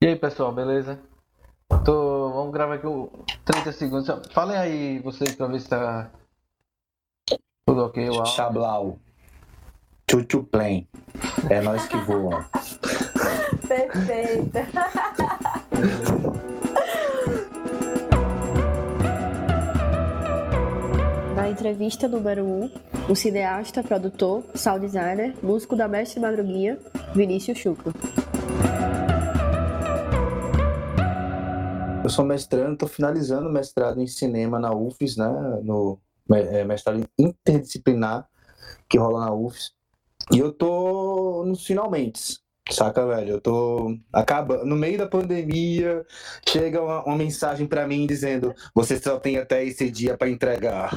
E aí, pessoal, beleza? Tô... Vamos gravar aqui o 30 segundos. Falem aí vocês pra ver se tá tudo ok. Uau. Chablau. Chuchu Plain. É nós que voa. Perfeita. Na entrevista número 1, um, o cineasta, produtor, sound designer, músico da Mestre Madruguinha, Vinícius Chucro. Eu sou mestrando, estou finalizando o mestrado em cinema na UFES, né? No é, mestrado interdisciplinar que rola na UFES. E eu tô nos finalmente, saca, velho? Eu tô acabando. No meio da pandemia, chega uma, uma mensagem para mim dizendo: você só tem até esse dia para entregar.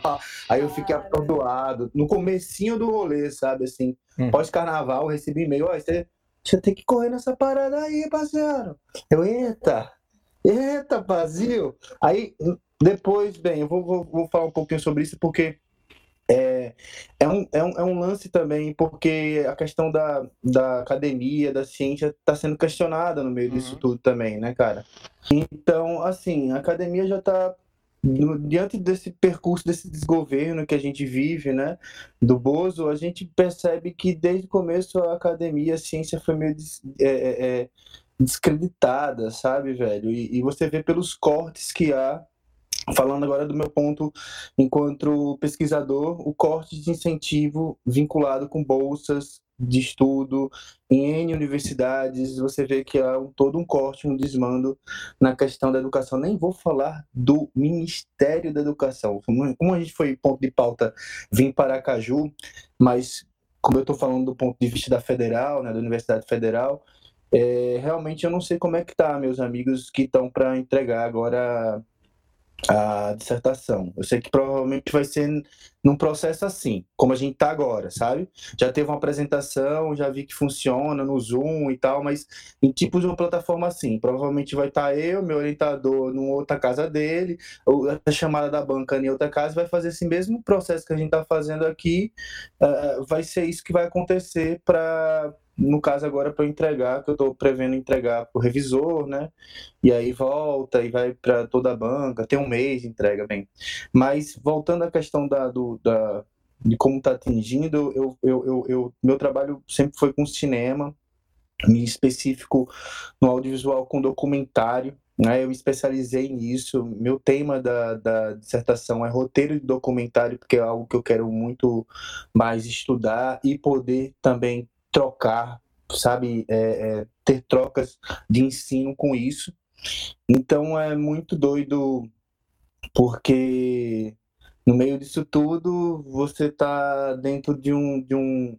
aí eu fiquei atordoado. No comecinho do rolê, sabe? Assim, hum. pós-carnaval, eu recebi e-mail: ó, você, você tem que correr nessa parada aí, parceiro. Eu, eita, eita, vazio. Aí depois, bem, eu vou, vou, vou falar um pouquinho sobre isso porque é, é, um, é, um, é um lance também, porque a questão da, da academia, da ciência, está sendo questionada no meio uhum. disso tudo também, né, cara? Então, assim, a academia já está diante desse percurso, desse desgoverno que a gente vive, né, do Bozo, a gente percebe que desde o começo a academia, a ciência foi meio des, é, é, é descreditada, sabe, velho? E, e, você vê pelos cortes que há Falando agora do meu ponto enquanto pesquisador, o corte de incentivo vinculado com bolsas de estudo em N universidades, você vê que há um, todo um corte, um desmando na questão da educação. Nem vou falar do Ministério da Educação. Como a gente foi ponto de pauta, vim para Caju, mas como eu estou falando do ponto de vista da Federal, né, da Universidade Federal, é, realmente eu não sei como é que tá, meus amigos que estão para entregar agora a dissertação. Eu sei que provavelmente vai ser num processo assim, como a gente está agora, sabe? Já teve uma apresentação, já vi que funciona no Zoom e tal, mas em tipos de uma plataforma assim. Provavelmente vai estar tá eu, meu orientador, numa outra casa dele, ou a chamada da banca em outra casa, vai fazer esse mesmo processo que a gente está fazendo aqui. Uh, vai ser isso que vai acontecer para no caso agora para entregar, que eu estou prevendo entregar para o revisor, né? E aí volta e vai para toda a banca, tem um mês de entrega, bem. Mas voltando à questão da, do, da, de como está atingindo, eu, eu, eu, eu, meu trabalho sempre foi com cinema, em específico no audiovisual com documentário, né? Eu me especializei nisso. Meu tema da, da dissertação é roteiro de documentário, porque é algo que eu quero muito mais estudar e poder também trocar, sabe, é, é, ter trocas de ensino com isso. Então é muito doido, porque no meio disso tudo você está dentro de um, de um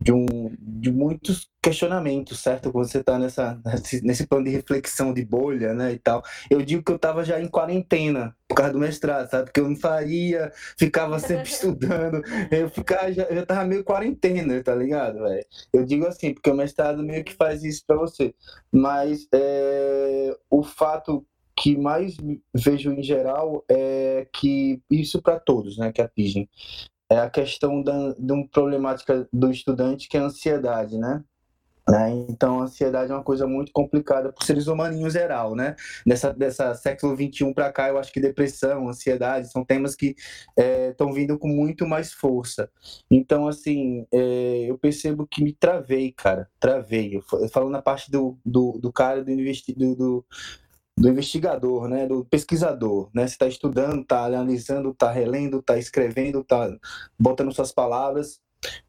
de, um, de muitos questionamentos, certo? Quando você está nessa, nesse, plano de reflexão de bolha, né, e tal. Eu digo que eu estava já em quarentena por causa do mestrado, sabe? Porque eu não faria, ficava sempre estudando, eu ficava, já, eu já tava meio quarentena, tá ligado, velho? Eu digo assim, porque o mestrado meio que faz isso para você. Mas é, o fato que mais vejo em geral é que isso para todos, né, que atingem é a questão da, de uma problemática do estudante que é a ansiedade, né? Né? Então, a ansiedade é uma coisa muito complicada para os seres humanos em geral, né? Dessa, dessa século XXI para cá, eu acho que depressão, ansiedade são temas que estão é, vindo com muito mais força. Então, assim, é, eu percebo que me travei, cara, travei. Eu, falando na parte do, do, do cara do, investi, do, do do investigador, né, do pesquisador, né? Você está estudando, está analisando, está relendo, está escrevendo, está botando suas palavras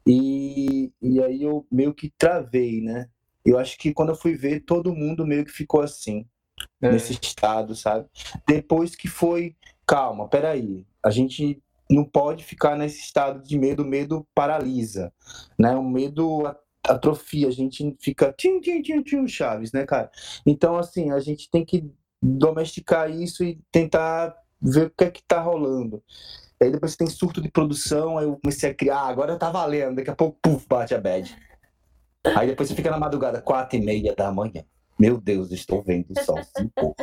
e, e aí eu meio que travei, né? Eu acho que quando eu fui ver, todo mundo meio que ficou assim, é. nesse estado, sabe? Depois que foi, calma, peraí, a gente não pode ficar nesse estado de medo, medo paralisa, né? O medo atrofia, a gente fica tim, tim, tim, tim, Chaves, né, cara? Então, assim, a gente tem que domesticar isso e tentar ver o que é que tá rolando. Aí depois tem surto de produção, aí eu comecei a criar, ah, agora tá valendo, daqui a pouco, puf, bate a bad. Aí depois você fica na madrugada, quatro e meia da manhã. Meu Deus, estou vendo o sol se pôr.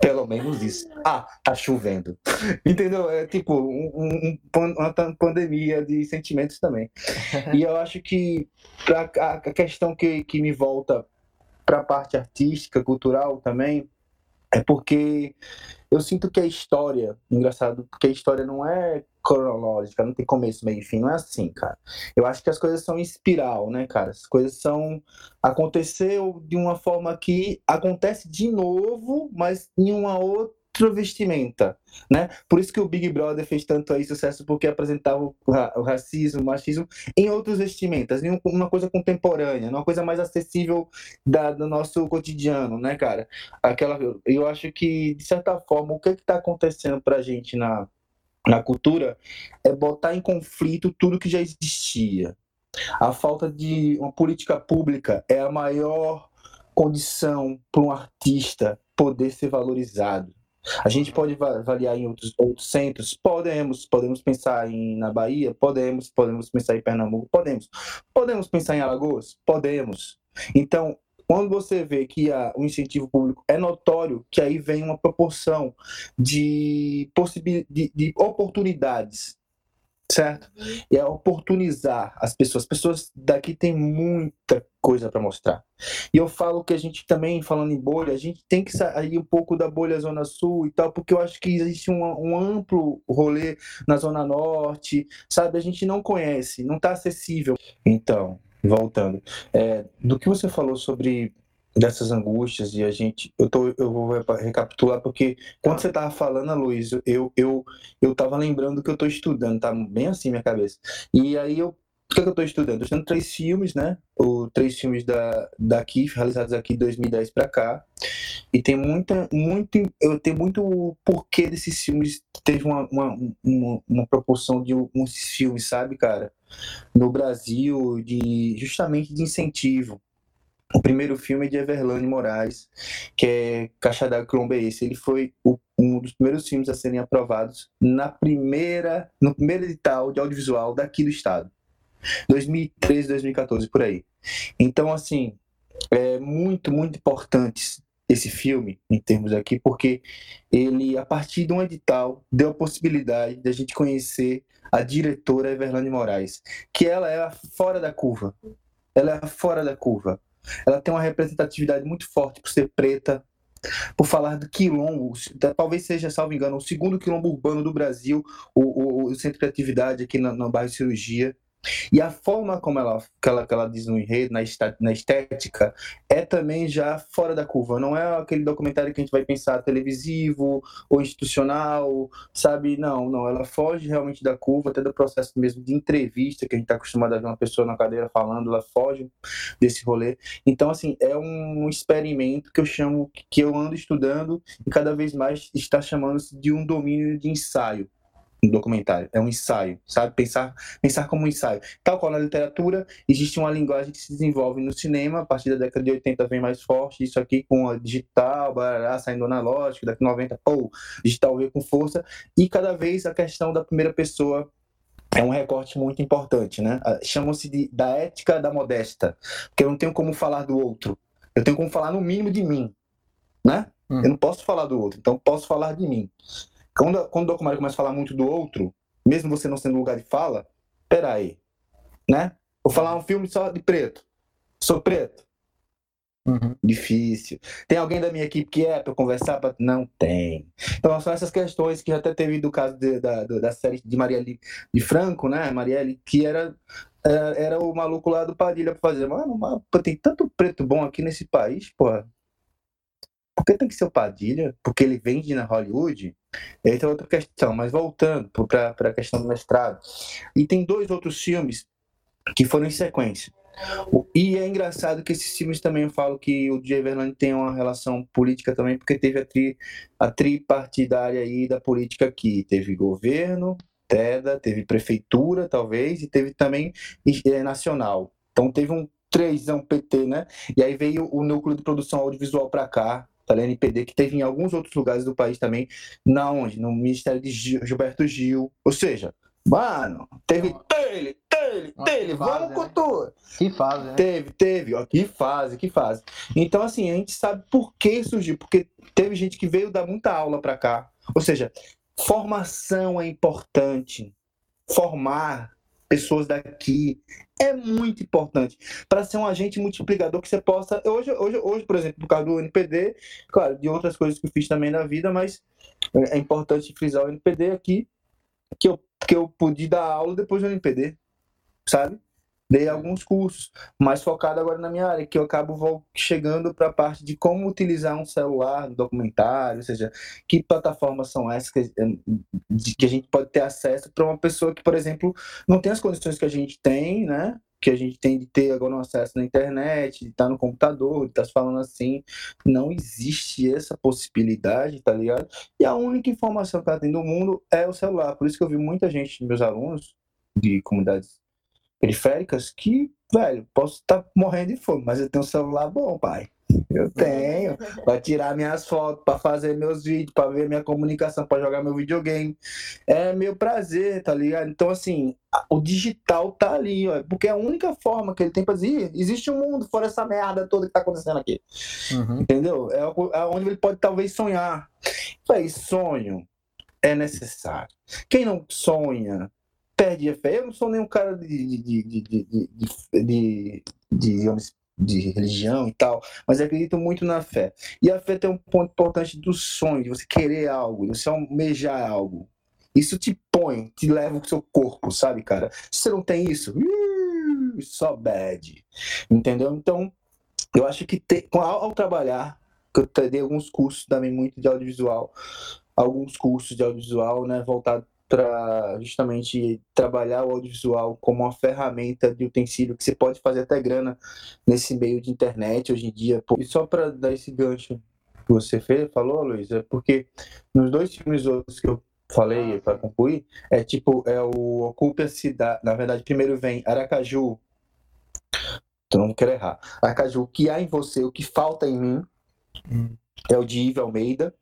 Pelo menos isso. Ah, tá chovendo. Entendeu? É tipo um, um, uma pandemia de sentimentos também. E eu acho que a, a questão que, que me volta para a parte artística, cultural também, é porque eu sinto que a história, engraçado, porque a história não é cronológica, não tem começo, meio e fim, não é assim, cara. Eu acho que as coisas são em espiral, né, cara? As coisas são aconteceu de uma forma que acontece de novo, mas em uma outra vestimenta, né? Por isso que o Big Brother fez tanto aí sucesso, porque apresentava o, racismo, o machismo em outras vestimentas, em uma coisa contemporânea, uma coisa mais acessível da, do nosso cotidiano, né, cara? Aquela, eu acho que, de certa forma, o que é está acontecendo pra gente na, na cultura é botar em conflito tudo que já existia. A falta de uma política pública é a maior condição para um artista poder ser valorizado. A gente pode avaliar em outros, outros centros? Podemos. Podemos pensar em, na Bahia? Podemos. Podemos pensar em Pernambuco? Podemos. Podemos pensar em Alagoas? Podemos. Então, quando você vê que o incentivo público é notório, que aí vem uma proporção de, de, de oportunidades certo? E é oportunizar as pessoas. As pessoas daqui têm muita coisa para mostrar. E eu falo que a gente também, falando em bolha, a gente tem que sair um pouco da bolha Zona Sul e tal, porque eu acho que existe um, um amplo rolê na Zona Norte, sabe? A gente não conhece, não está acessível. Então, voltando, é, do que você falou sobre dessas angústias e a gente eu tô eu vou recapitular porque quando você tava falando Luiz eu eu eu tava lembrando que eu tô estudando tá bem assim minha cabeça e aí eu o que, é que eu estou estudando? Estou estudando três filmes, né? O, três filmes da, daqui, realizados aqui de 2010 para cá. E tem muita, muito, eu tenho muito porquê desses filmes teve uma, uma, uma, uma proporção de uns filmes, sabe, cara? No Brasil, de justamente de incentivo. O primeiro filme é de Everlane Moraes, que é Caixa d'Água Colombo é esse. Ele foi o, um dos primeiros filmes a serem aprovados na primeira, no primeiro edital de audiovisual daqui do estado. 2013, 2014, por aí. Então, assim, é muito, muito importante esse filme, em termos aqui, porque ele, a partir de um edital, deu a possibilidade de a gente conhecer a diretora Everlane Moraes, que ela é fora da curva. Ela é fora da curva ela tem uma representatividade muito forte por ser preta, por falar do quilombo, talvez seja, salvo engano, o segundo quilombo urbano do Brasil, o, o, o centro de atividade aqui no, no bairro Cirurgia. E a forma como ela, que ela, que ela diz no enredo, na, na estética, é também já fora da curva. Não é aquele documentário que a gente vai pensar televisivo ou institucional, sabe? Não, não. Ela foge realmente da curva, até do processo mesmo de entrevista, que a gente está acostumado a ver uma pessoa na cadeira falando, ela foge desse rolê. Então, assim, é um experimento que eu chamo, que eu ando estudando e cada vez mais está chamando-se de um domínio de ensaio um documentário, é um ensaio, sabe? Pensar, pensar como um ensaio. Tal qual na literatura, existe uma linguagem que se desenvolve no cinema, a partir da década de 80 vem mais forte, isso aqui com a digital, barará, saindo analógico, daqui 90, pô, digital veio com força, e cada vez a questão da primeira pessoa é um recorte muito importante, né? Ah, chamam-se da ética da modesta, porque eu não tenho como falar do outro, eu tenho como falar no mínimo de mim, né? Hum. Eu não posso falar do outro, então posso falar de mim. Quando, quando o documentário começa a falar muito do outro, mesmo você não sendo lugar de fala, peraí, né? Vou falar um filme só de preto. Sou preto. Uhum. Difícil. Tem alguém da minha equipe que é para conversar? Pra... Não tem. Então são essas questões que até teve do caso de, da, da série de Marielle de Franco, né? Marielle, que era, é, era o maluco lá do Padilha para fazer. Mano, tem tanto preto bom aqui nesse país, porra. Por que tem que ser o Padilha? Porque ele vende na Hollywood? Essa é outra questão, mas voltando para a questão do mestrado. E tem dois outros filmes que foram em sequência. E é engraçado que esses filmes também eu falo que o Jay Verlaine tem uma relação política também, porque teve a, tri, a tripartidária aí da política aqui. Teve governo, TEDA, teve prefeitura, talvez, e teve também é, nacional. Então teve um trêsão PT, né? E aí veio o núcleo de produção audiovisual para cá, da NPD, que teve em alguns outros lugares do país também, na onde? No Ministério de Gil, Gilberto Gil. Ou seja, mano, teve tele, tele, tele, vamos né? com tudo. Que fase, né? Teve, teve, ó, que fase, que fase. Então, assim, a gente sabe por que surgiu, porque teve gente que veio dar muita aula para cá. Ou seja, formação é importante. Formar pessoas daqui. É muito importante para ser um agente multiplicador que você possa. Hoje, hoje, hoje, por exemplo, por causa do NPD, claro, de outras coisas que eu fiz também na vida, mas é importante frisar o NPD aqui, que eu, que eu pude dar aula depois do NPD, sabe? Dei alguns cursos, mais focado agora na minha área, que eu acabo chegando para a parte de como utilizar um celular no documentário, ou seja, que plataformas são essas que, que a gente pode ter acesso para uma pessoa que, por exemplo, não tem as condições que a gente tem, né? que a gente tem de ter agora um acesso na internet, de estar no computador, de estar falando assim. Não existe essa possibilidade, tá ligado? E a única informação que ela tem do mundo é o celular. Por isso que eu vi muita gente, meus alunos de comunidades periféricas que, velho, posso estar tá morrendo de fome, mas eu tenho um celular bom, pai. Eu tenho, para tirar minhas fotos, para fazer meus vídeos, para ver minha comunicação, para jogar meu videogame. É meu prazer, tá ligado? Então, assim, o digital tá ali, ó, porque é a única forma que ele tem para dizer: existe um mundo fora essa merda toda que tá acontecendo aqui. Uhum. Entendeu? É, é onde ele pode talvez sonhar. Véi, sonho é necessário. Quem não sonha perde a fé. Eu não sou nenhum cara de, de, de, de, de, de, de religião e tal, mas acredito muito na fé. E a fé tem um ponto importante do sonho, de você querer algo, de você almejar algo. Isso te põe, te leva o seu corpo, sabe, cara? Se você não tem isso, só bad. Entendeu? Então, eu acho que ter, ao, ao trabalhar, que eu dei alguns cursos também muito de audiovisual, alguns cursos de audiovisual, né, voltado para justamente trabalhar o audiovisual como uma ferramenta de utensílio que você pode fazer até grana nesse meio de internet hoje em dia. E só para dar esse gancho que você fez, falou, Luiz, é porque nos dois filmes outros que eu falei para concluir, é tipo, é o Ocupe a Cidade. Na verdade, primeiro vem Aracaju. Então não quero errar. Aracaju, o que há em você, o que falta em mim, hum. é o de Ive Almeida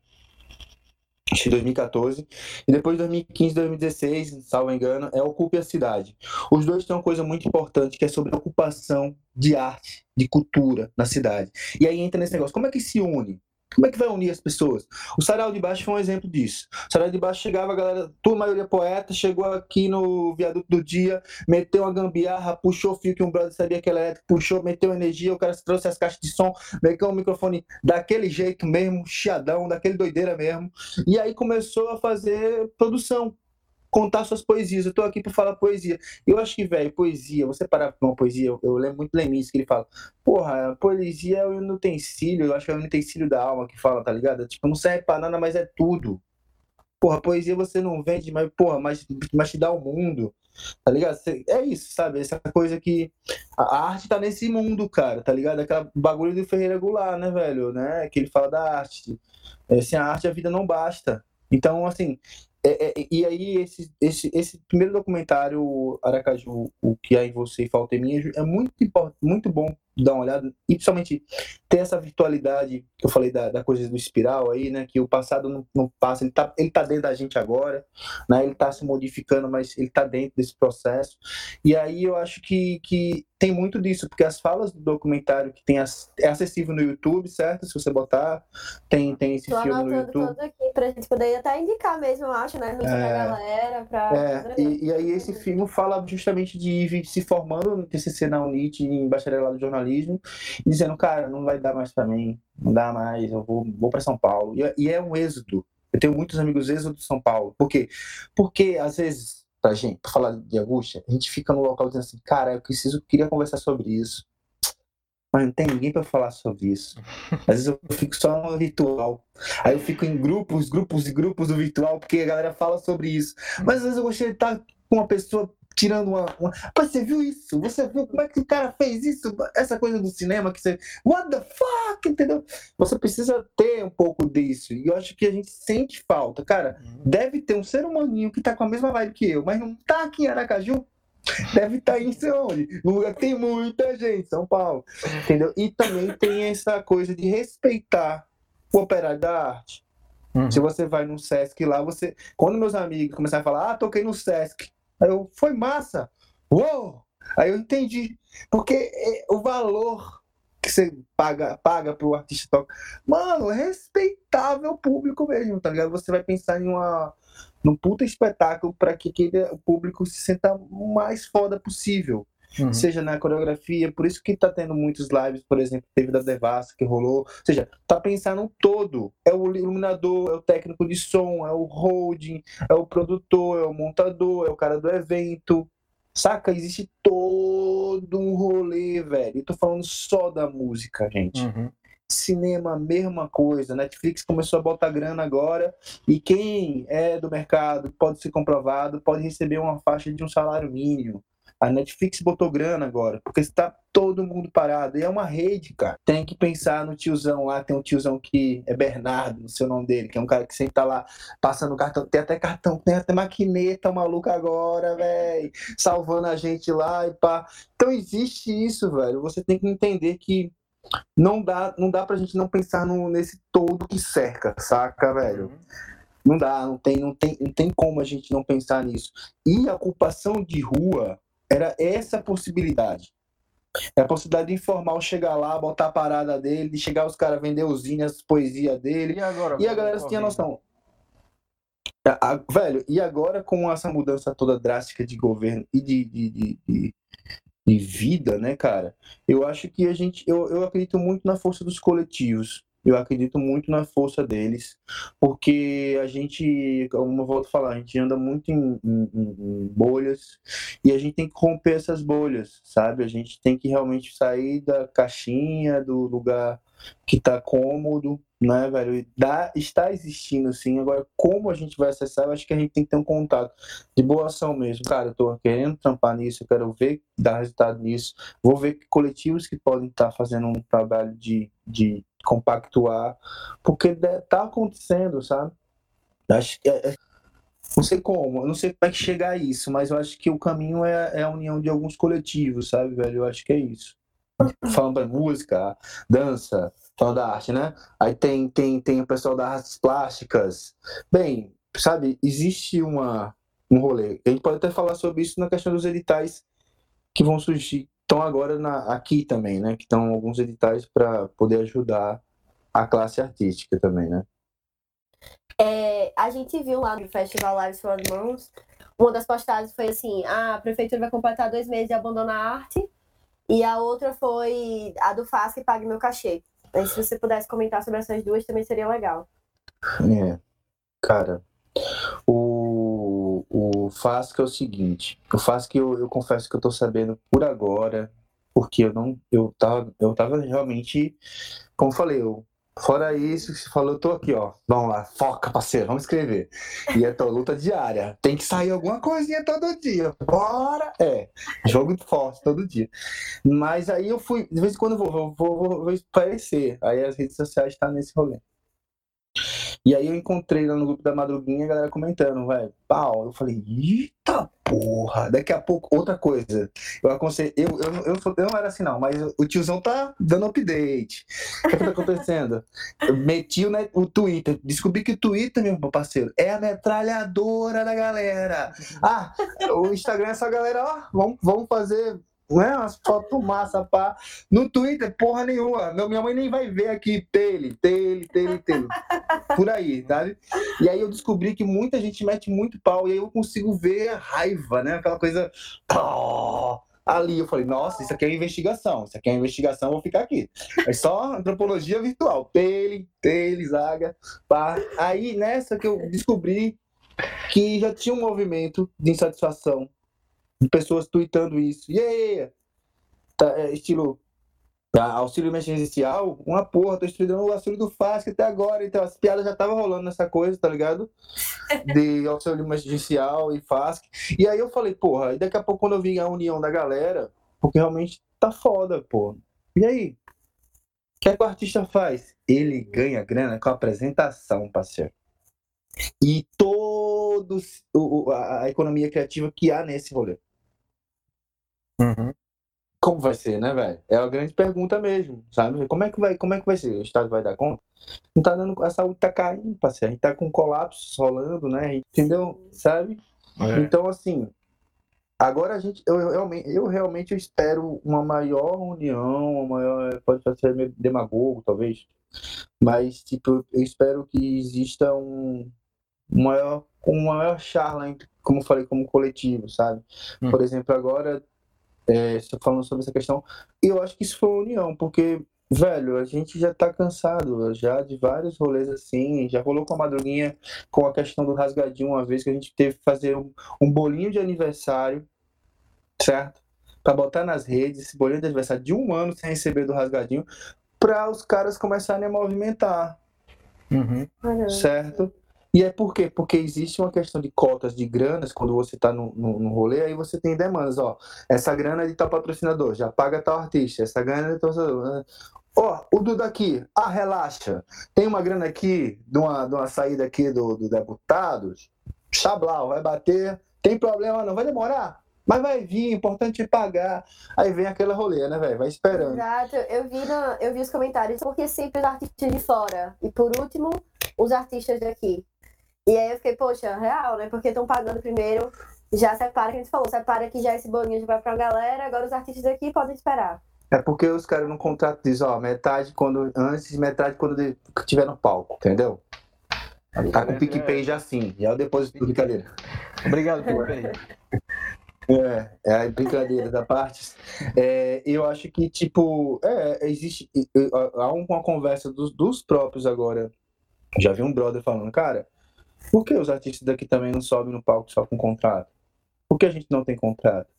de 2014, e depois de 2015, 2016, salvo engano, é Ocupe a Cidade. Os dois têm uma coisa muito importante, que é sobre a ocupação de arte, de cultura na cidade. E aí entra nesse negócio, como é que se une? Como é que vai unir as pessoas? O Sarau de Baixo foi um exemplo disso. O Sarau de Baixo chegava, a galera, tua maioria poeta, chegou aqui no viaduto do dia, meteu uma gambiarra, puxou o fio que um brother sabia que era elétrico, puxou, meteu energia, o cara trouxe as caixas de som, meteu o microfone daquele jeito mesmo, chiadão, daquele doideira mesmo. E aí começou a fazer produção contar suas poesias. Eu tô aqui para falar poesia. Eu acho que, velho, poesia, você parar pra uma poesia, eu, eu lembro muito Lemis que ele fala, porra, poesia é o utensílio, eu acho que é o utensílio da alma que fala, tá ligado? Tipo, não serve pra nada, mas é tudo. Porra, poesia você não vende, mas, porra, mas, mas te dá o mundo. Tá ligado? É isso, sabe? Essa coisa que. A arte tá nesse mundo, cara, tá ligado? Aquela bagulho do Ferreira Goulart, né, velho? Né? Que ele fala da arte. É, sem a arte a vida não basta. Então, assim, é, é, e aí, esse, esse, esse primeiro documentário, Aracaju, O que há em você falta em mim, é muito, muito bom dar uma olhada, e principalmente ter essa virtualidade que eu falei da, da coisa do espiral aí, né? Que o passado não, não passa, ele tá, ele tá dentro da gente agora, né? Ele tá se modificando, mas ele tá dentro desse processo. E aí eu acho que, que tem muito disso, porque as falas do documentário que tem as, é acessível no YouTube, certo? Se você botar, tem, tem esse Tô filme no YouTube. Tudo aqui pra gente poder até indicar mesmo, eu acho, né? É, a galera pra. É, e, e, aí esse filme fala justamente de Ivy se formando no TCC na UNIT em bacharelado de jornalismo dizendo, cara, não vai dar mais para mim, não dá mais, eu vou, vou para São Paulo. E, e, é um êxodo. Eu tenho muitos amigos êxodo de São Paulo. Por quê? Porque, às vezes, pra gente, pra falar de angústia, a gente fica no local dizendo assim, cara, eu preciso, queria conversar sobre isso. Mas não tem ninguém para falar sobre isso. Às vezes eu fico só no virtual. Aí eu fico em grupos, grupos e grupos do virtual, porque a galera fala sobre isso. Mas às vezes eu gostaria de estar com uma pessoa tirando uma, uma. você viu isso? Você viu como é que o cara fez isso? Essa coisa do cinema que você. What the fuck? Entendeu? Você precisa ter um pouco disso. E eu acho que a gente sente falta. Cara, uhum. deve ter um ser humaninho que tá com a mesma vibe que eu, mas não tá aqui em Aracaju. Deve estar tá em sei onde. Lugar tem muita gente, São Paulo. Entendeu? E também tem essa coisa de respeitar o operário da arte. Uhum. Se você vai no Sesc lá, você. Quando meus amigos começaram a falar, ah, toquei no Sesc. Aí eu, foi massa. Uou! Aí eu entendi. Porque é, o valor que você paga, paga pro artista tocar. Mano, respeitável público mesmo, tá ligado? Você vai pensar em uma num puta espetáculo para que aquele, o público se sinta mais foda possível. Uhum. Seja na coreografia, por isso que tá tendo muitos lives, por exemplo, teve da Devassa que rolou. Ou seja, tá pensando no todo. É o iluminador, é o técnico de som, é o holding, é o produtor, é o montador, é o cara do evento. Saca? Existe todo um rolê, velho. Eu tô falando só da música, gente. Uhum. Cinema, mesma coisa. Netflix começou a botar grana agora. E quem é do mercado, pode ser comprovado, pode receber uma faixa de um salário mínimo. A Netflix botou grana agora, porque está todo mundo parado. E é uma rede, cara. Tem que pensar no tiozão lá. Tem um tiozão que é Bernardo, no seu nome dele, que é um cara que sempre tá lá passando cartão. Tem até cartão, tem até maquineta maluca agora, velho. Salvando a gente lá e pá. Então existe isso, velho. Você tem que entender que não dá, não dá pra gente não pensar no, nesse todo que cerca, saca, velho? Uhum. Não dá, não tem, não, tem, não tem como a gente não pensar nisso. E a ocupação de rua era essa possibilidade. É a possibilidade de informal chegar lá, botar a parada dele, de chegar os caras vender usinas, poesia dele. E, agora, e a galera tinha noção. A, a, velho, e agora com essa mudança toda drástica de governo e de, de, de, de, de vida, né, cara? Eu acho que a gente. Eu, eu acredito muito na força dos coletivos. Eu acredito muito na força deles, porque a gente, como eu volto a falar, a gente anda muito em, em, em, bolhas e a gente tem que romper essas bolhas, sabe? A gente tem que realmente sair da caixinha, do lugar que está cômodo, né, velho? Dá, está existindo sim. Agora, como a gente vai acessar, eu acho que a gente tem que ter um contato de boa ação mesmo. Cara, eu tô querendo trampar nisso, eu quero ver dar resultado nisso. Vou ver que coletivos que podem estar tá fazendo um trabalho de, de compactuar, porque tá acontecendo, sabe? Acho que é, é, não sei como, não sei como é que chegar a isso, mas eu acho que o caminho é, é a união de alguns coletivos, sabe, velho? Eu acho que é isso. Falando da música, dança, falando da arte, né? Aí tem, tem, tem o pessoal das artes plásticas. Bem, sabe, existe uma, um rolê. A gente pode até falar sobre isso na questão dos editais que vão surgir estão agora na, aqui também, né? Que estão alguns editais para poder ajudar a classe artística também, né? É, a gente viu lá no Festival Lives for Mãos, uma das postagens foi assim: ah, a prefeitura vai completar dois meses e abandonar a arte, e a outra foi a do FAS que pague meu cachê. Aí, se você pudesse comentar sobre essas duas, também seria legal. É, cara, o, o FASC é o seguinte, o FASC eu, eu confesso que eu tô sabendo por agora, porque eu não, eu tava, eu tava realmente, como falei, eu, fora isso, você falou, eu tô aqui, ó, vamos lá, foca, parceiro, vamos escrever. E é tua luta diária, tem que sair alguma coisinha todo dia, bora! É, jogo forte todo dia. Mas aí eu fui, de vez em quando eu vou, vou, vou, vou aparecer, aí as redes sociais estão tá nesse rolê. E aí eu encontrei lá no grupo da madruguinha a galera comentando, velho, pau. Eu falei, eita porra, daqui a pouco, outra coisa. Eu aconselho, eu, eu, eu, eu, não era assim não, mas o tiozão tá dando update. O que, que tá acontecendo? Eu meti o, o Twitter, descobri que o Twitter, meu parceiro, é a metralhadora da galera. Ah, o Instagram é essa galera, ó, vamos, vamos fazer né? Umas fotos massa, pá. No Twitter, porra nenhuma. Meu, minha mãe nem vai ver aqui tele, tele, tele, tele. Por aí, sabe? E aí eu descobri que muita gente mete muito pau e aí eu consigo ver a raiva, né? Aquela coisa. Ali eu falei, nossa, isso aqui é investigação. Isso aqui é investigação, vou ficar aqui. É só antropologia virtual. Tele, tele, zaga, pá. Aí nessa que eu descobri que já tinha um movimento de insatisfação pessoas tweetando isso. E aí? Tá, é, estilo tá, auxílio emergencial, uma porra, tô estudando o auxílio do FASC até agora, então as piadas já estavam rolando nessa coisa, tá ligado? De auxílio emergencial e FASC. E aí eu falei, porra, e daqui a pouco quando eu vi a união da galera, porque realmente tá foda, pô. E aí? O que, é que o artista faz? Ele ganha grana com a apresentação, parceiro. E toda a economia criativa que há nesse rolê. Uhum. Como vai ser, né, velho? É a grande pergunta mesmo, sabe? Como é que vai, como é que vai ser? O Estado vai dar conta? Não tá dando, a saúde tá caindo, parceiro. A gente tá com colapso rolando, né? Entendeu? Sabe? É. Então, assim, Agora a gente, eu, eu, realmente, eu realmente espero uma maior união, uma maior, pode ser meio demagogo, talvez, mas tipo, eu espero que exista um, um maior, um maior charla, como eu falei, como coletivo, sabe? Hum. Por exemplo, agora, é, falando sobre essa questão, eu acho que isso foi uma união, porque Velho, a gente já tá cansado já de vários rolês assim. Já rolou com a madruguinha com a questão do rasgadinho uma vez que a gente teve que fazer um, um bolinho de aniversário, certo? Para botar nas redes, esse bolinho de aniversário de um ano sem receber do rasgadinho, para os caras começarem a movimentar. Uhum. Certo? E é por quê? Porque existe uma questão de cotas de granas, quando você está no, no, no, rolê, aí você tem demandas, ó. Essa grana é de tal patrocinador, já paga tal artista, essa grana é de tal. Ó, o Duda aqui, ah, relaxa. Tem uma grana aqui, de uma, de uma saída aqui do, do deputados. Chablau, vai bater. Tem problema não, vai demorar? Mas vai vir, importante é pagar. Aí vem aquela rolê, né, velho? Vai esperando. Exato, eu vi, no, eu vi os comentários, porque sempre os artistas de fora. E por último, os artistas daqui. E aí eu fiquei, poxa, real, né? Porque estão pagando primeiro, já separa, que a gente falou, separa que já esse bolinho já vai pra galera, agora os artistas daqui podem esperar. É porque os caras no contrato dizem, ó, metade quando antes, metade quando tiver no palco, entendeu? Tá com o PicPay já sim, já é o depósito brincadeira. Obrigado, PicPay. É, é a brincadeira da parte. É, eu acho que, tipo, é, existe. Há uma conversa dos, dos próprios agora. Já vi um brother falando, cara, por que os artistas daqui também não sobem no palco só com contrato? Por que a gente não tem contrato?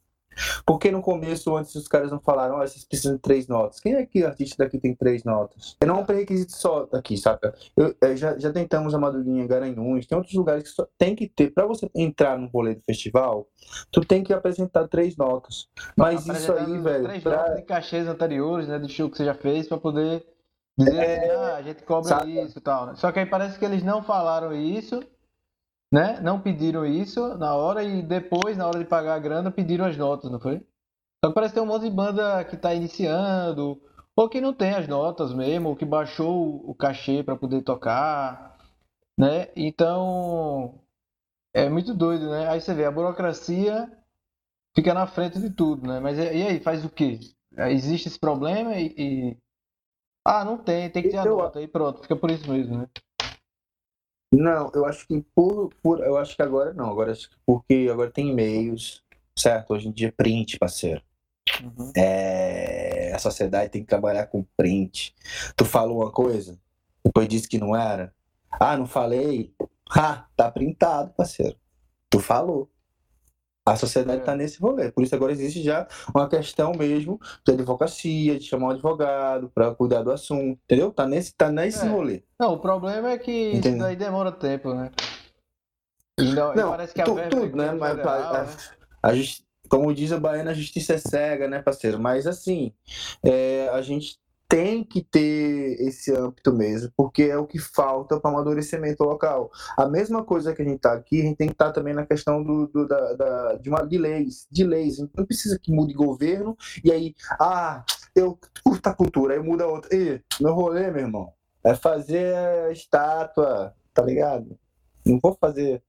Porque no começo, antes os caras não falaram, ó, oh, vocês precisam de três notas. Quem é que artista daqui tem três notas? É não é um pré-requisito só daqui, saca? Eu, eu, já, já tentamos a Madruguinha Garanhuns, tem outros lugares que só tem que ter, para você entrar no rolê do festival, tu tem que apresentar três notas. Mas isso aí, velho. Três pra... notas de cachês anteriores, né, do show que você já fez, para poder é... assim, ah, a gente cobra saca? isso e tal. Né? Só que aí parece que eles não falaram isso né? Não pediram isso na hora e depois, na hora de pagar a grana, pediram as notas, não foi? Só que parece que tem um monte de banda que está iniciando, ou que não tem as notas mesmo, ou que baixou o cachê para poder tocar, né? Então, é muito doido, né? Aí você vê, a burocracia fica na frente de tudo, né? Mas e aí, faz o quê? Existe esse problema e, e... Ah, não tem, tem que ter a nota, e pronto, fica por isso mesmo, né? Não, eu acho que por, por eu acho que agora não, agora porque agora tem e-mails, certo? Hoje em dia print, parceiro. Uhum. É, a sociedade tem que trabalhar com print. Tu falou uma coisa, depois disse que não era. Ah, não falei. Ah, tá printado, parceiro. Tu falou. A sociedade está é. nesse rolê. Por isso agora existe já uma questão mesmo de advocacia, de chamar um advogado para cuidar do assunto, entendeu? Tá nesse, tá nesse é. rolê. Não, o problema é que Entendeu? isso daí demora tempo, né? Ainda, Não, parece que a tu, tudo, né? Mas, federal, a, né? A, gente, como diz a Baiana, a justiça é cega, né, parceiro? Mas assim, é, a gente tem que ter esse âmbito mesmo, porque é o que falta para o amadurecimento local. A mesma coisa que a gente está aqui, a gente tem que estar tá também na questão do, do da, da, de, uma, de leis, de leis. Não precisa que mude governo e aí, ah, eu curto a cultura, aí muda outra. E meu rolê, meu irmão, é fazer estátua, tá ligado? Não vou fazer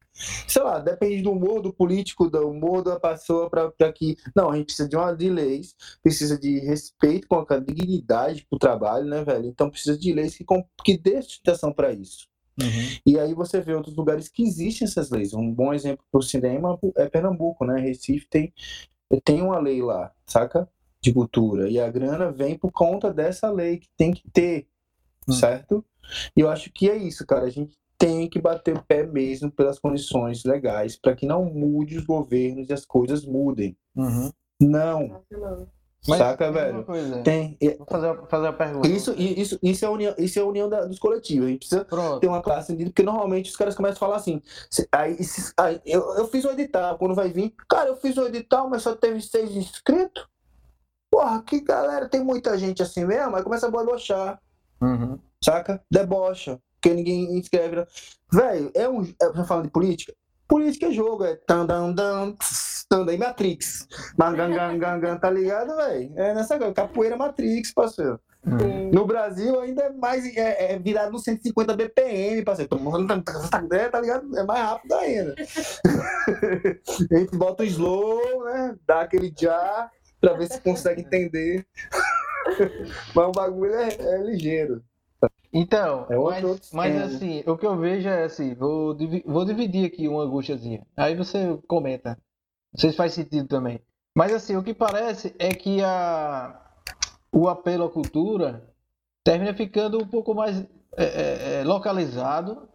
sei lá, depende do humor do político, do humor da pessoa para que. Não, a gente precisa de uma de leis, precisa de respeito com a dignidade pro trabalho, né, velho? Então precisa de leis que, que dê sustentação para isso. Uhum. E aí você vê outros lugares que existem essas leis. Um bom exemplo para o cinema é Pernambuco, né? Recife tem, tem uma lei lá, saca? De cultura. E a grana vem por conta dessa lei que tem que ter, uhum. certo? E eu acho que é isso, cara. A gente tem que bater o pé mesmo pelas condições legais para que não mude os governos e as coisas mudem. Uhum. Não. Mas Saca, velho? Tem. Vou fazer, fazer uma pergunta. Isso, isso, isso é a união, isso é a união da, dos coletivos. A gente precisa Pronto. ter uma classe unida, porque normalmente os caras começam a falar assim. Aí, aí, eu, eu fiz o edital, quando vai vir. Cara, eu fiz o edital, mas só teve seis inscritos. Porra, que galera, tem muita gente assim mesmo, aí começa a debochar. Uhum. Saca? Debocha porque ninguém escreve. Velho, é um. É, falando de política? Política é jogo, é tan dan dan dan Matrix. Mangangangangan, tá ligado, velho? É nessa capoeira Matrix, parceiro. Uhum. No Brasil ainda é mais é, é virado no 150 BPM, parceiro. Tá ligado? É mais rápido ainda. a gente bota o slow, né? Dá aquele já pra ver se consegue entender. Mas o bagulho é, é ligeiro. Então, é mas, mas assim, o que eu vejo é assim, vou, vou dividir aqui uma angústiazinha. Aí você comenta. Não sei se faz sentido também. Mas assim, o que parece é que a, o apelo à cultura termina ficando um pouco mais é, é, é, localizado.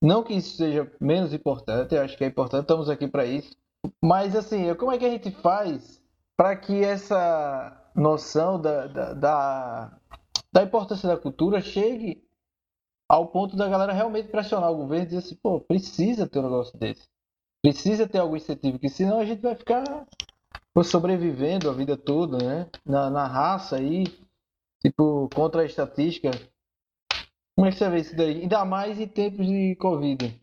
Não que isso seja menos importante, eu acho que é importante, estamos aqui para isso. Mas assim, como é que a gente faz para que essa noção da, da, da, da, importância da cultura chegue ao ponto da galera realmente pressionar o governo e dizer assim, pô, precisa ter um negócio desse. Precisa ter algum incentivo, que senão a gente vai ficar sobrevivendo a vida toda, né? Na, na raça aí, tipo, contra a estatística. Como é que você vê isso daí? Ainda mais em tempos de Covid.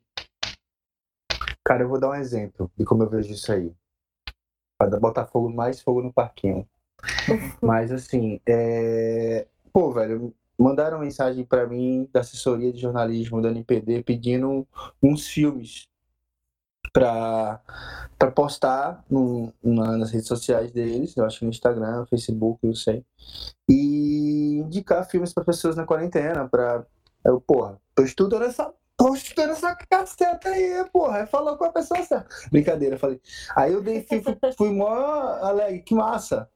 Cara, eu vou dar um exemplo de como eu vejo isso aí. Para botar fogo, mais fogo no parquinho. Mas assim, é... pô, velho, mandaram mensagem para mim da assessoria de jornalismo da NPD pedindo uns filmes para postar no, na, nas redes sociais deles, eu acho no Instagram, Facebook, eu sei, e indicar filmes para pessoas na quarentena, para eu, porra, tô estudando essa tô estudando essa caceta aí, porra. Falou com a pessoa certa. Brincadeira, falei. Aí eu dei, fui, fui mó alegre, que massa.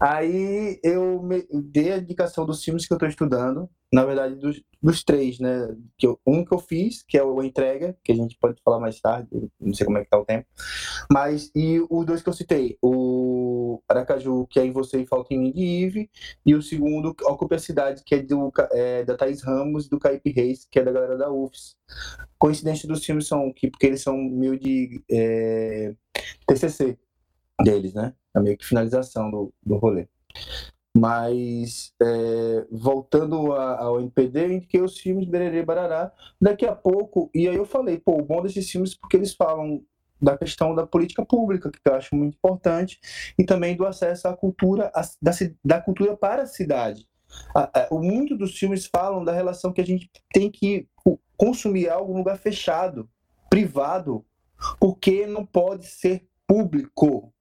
Aí eu me, dei a indicação dos filmes que eu tô estudando na verdade, dos, dos três, né? Que eu, um que eu fiz, que é o Entrega, que a gente pode falar mais tarde, não sei como é que tá o tempo. Mas, e os dois que eu citei, o Aracaju, que é Em Você e Falta em Mim, de Ive, e o segundo, Ocupe a Cidade, que é, do, é da Thaís Ramos e do Caípe Reis, que é da galera da UFS. Coincidência dos filmes são que, porque eles são meio de é, TCC deles, né? É meio que finalização do, do rolê. Mas, é, voltando a, ao NPD, eu indiquei os filmes Bererê Barará. Daqui a pouco, e aí eu falei, pô, o bom desses filmes é porque eles falam da questão da política pública, que eu acho muito importante, e também do acesso à cultura, a, da, da cultura para a cidade. A, a, o mundo dos filmes falam da relação que a gente tem que consumir algo em lugar fechado, privado, porque não pode ser público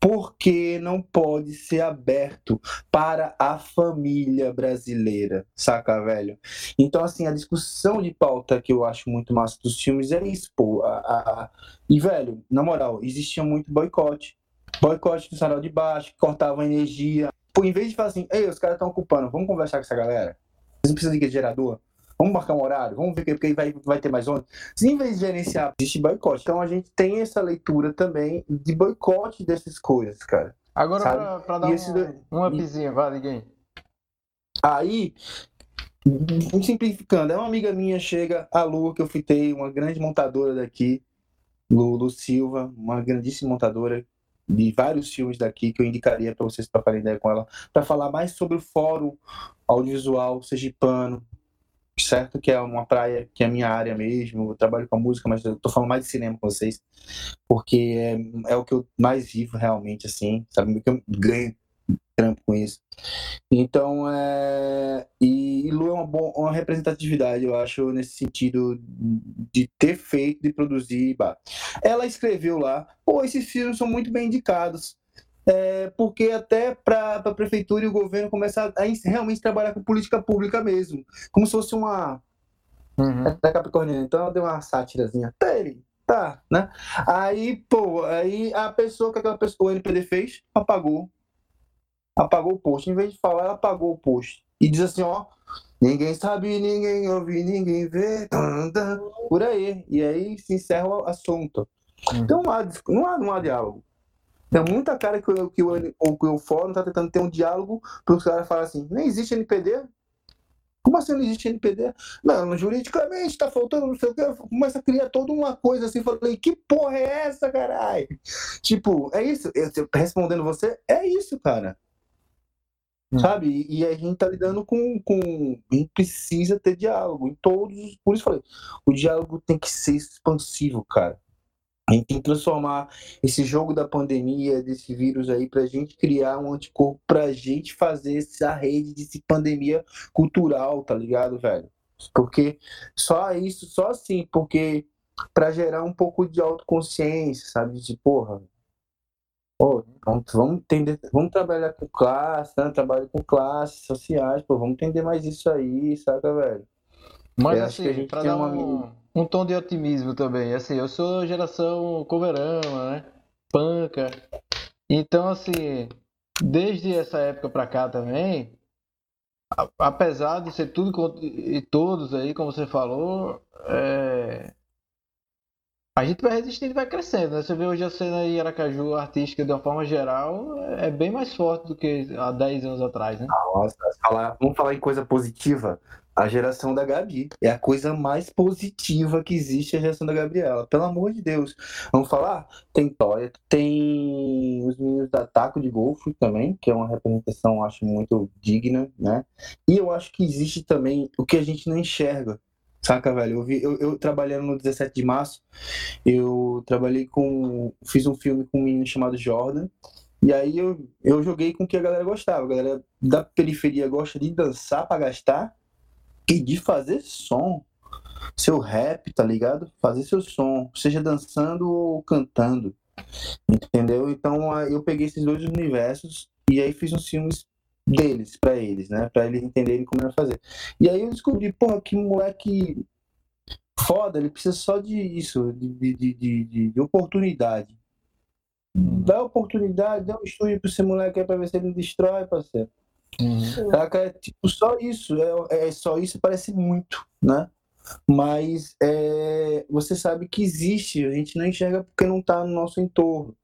porque não pode ser aberto para a família brasileira, saca, velho? Então, assim, a discussão de pauta que eu acho muito massa dos filmes é isso, pô. A, a, a... E, velho, na moral, existia muito boicote. Boicote do sarau de baixo, que cortava energia. Pô, em vez de falar assim, ei, os caras estão ocupando, vamos conversar com essa galera. Vocês não precisam de gerador? Vamos marcar um horário, vamos ver porque vai, vai ter mais. Se em vez de gerenciar, existe boicote. Então a gente tem essa leitura também de boicote dessas coisas, cara. Agora, para dar esse, um, um upzinho, vai, ninguém. Aí, simplificando, é uma amiga minha, chega, a Lu, que eu fitei, uma grande montadora daqui, Lu, Lu Silva, uma grandíssima montadora de vários filmes daqui que eu indicaria para vocês trocarem ideia com ela, para falar mais sobre o fórum audiovisual sergipano, certo que é uma praia que é a minha área mesmo, eu trabalho com a música, mas eu tô falando mais de cinema com vocês, porque é, é o que eu mais vivo realmente, assim, sabe, que eu ganho trampo com isso. Então, é... e, Lu é uma, boa, uma representatividade, eu acho, nesse sentido de ter feito, de produzir. Bah. Ela escreveu lá, pô, esses filmes são muito bem indicados é, porque até para a prefeitura e o governo começar a realmente trabalhar com política pública mesmo, como se fosse uma uhum. é Capricorniana. Então eu dei uma sátirazinha até ele, tá, né? Aí, pô, aí a pessoa que aquela pessoa, o NPD fez, apagou, apagou o post. Em vez de falar, ela apagou o post e diz assim, ó, ninguém sabe, ninguém ouve, ninguém vê, por aí. E aí se encerra o assunto. Uhum. Então não há, não há, não há diálogo. Tem muita cara que, o, que, o, que o fórum tá tentando ter um diálogo para os caras falarem assim, nem existe NPD? Como assim não existe NPD? Não, juridicamente tá faltando, não sei o que. Começa a criar toda uma coisa assim. Falei, que porra é essa, caralho? Tipo, é isso. Eu, respondendo você, é isso, cara. Hum. Sabe? E a gente tá lidando com, com. A gente precisa ter diálogo em todos. Por isso falei, o diálogo tem que ser expansivo, cara. A gente tem que transformar esse jogo da pandemia, desse vírus aí, para a gente criar um anticorpo, para a gente fazer essa rede de pandemia cultural, tá ligado, velho? Porque só isso, só assim, porque para gerar um pouco de autoconsciência, sabe? De porra, pô, vamos entender, vamos trabalhar com classe, né? Trabalho com classes sociais, pô, vamos entender mais isso aí, saca, velho? Mas eu assim, para dar um, um tom de otimismo também, assim, eu sou geração coverama, né? Panca. Então, assim, desde essa época pra cá também, apesar de ser tudo e todos aí, como você falou, é... a gente vai resistindo e vai crescendo. Né? Você vê hoje a cena aí Aracaju artística de uma forma geral é bem mais forte do que há 10 anos atrás, né? Nossa, vamos falar em coisa positiva a geração da Gabi. É a coisa mais positiva que existe a geração da Gabriela. Pelo amor de Deus. Vamos falar? Tem Toya, tem os meninos da Taco de Golfo também, que é uma representação, acho, muito digna, né? E eu acho que existe também o que a gente não enxerga. Saca, velho? Eu, vi, eu, eu trabalhando no 17 de março, eu trabalhei com. Fiz um filme com um menino chamado Jordan. E aí eu, eu joguei com o que a galera gostava. A galera da periferia gosta de dançar para gastar e de fazer som. Seu rap, tá ligado? Fazer seu som, seja dançando ou cantando. Entendeu? Então eu peguei esses dois universos e aí fiz uns filmes deles, para eles, né? Para eles entenderem como era fazer. E aí eu descobri, porra, que moleque foda, ele precisa só de isso, de, de, de, de, de oportunidade. Hum. Dá oportunidade, dá um estúdio pra esse moleque aí pra ver se ele destrói, parceiro. Uhum. É tipo só isso, é, é, só isso parece muito, né? Mas é, você sabe que existe, a gente não enxerga porque não está no nosso entorno,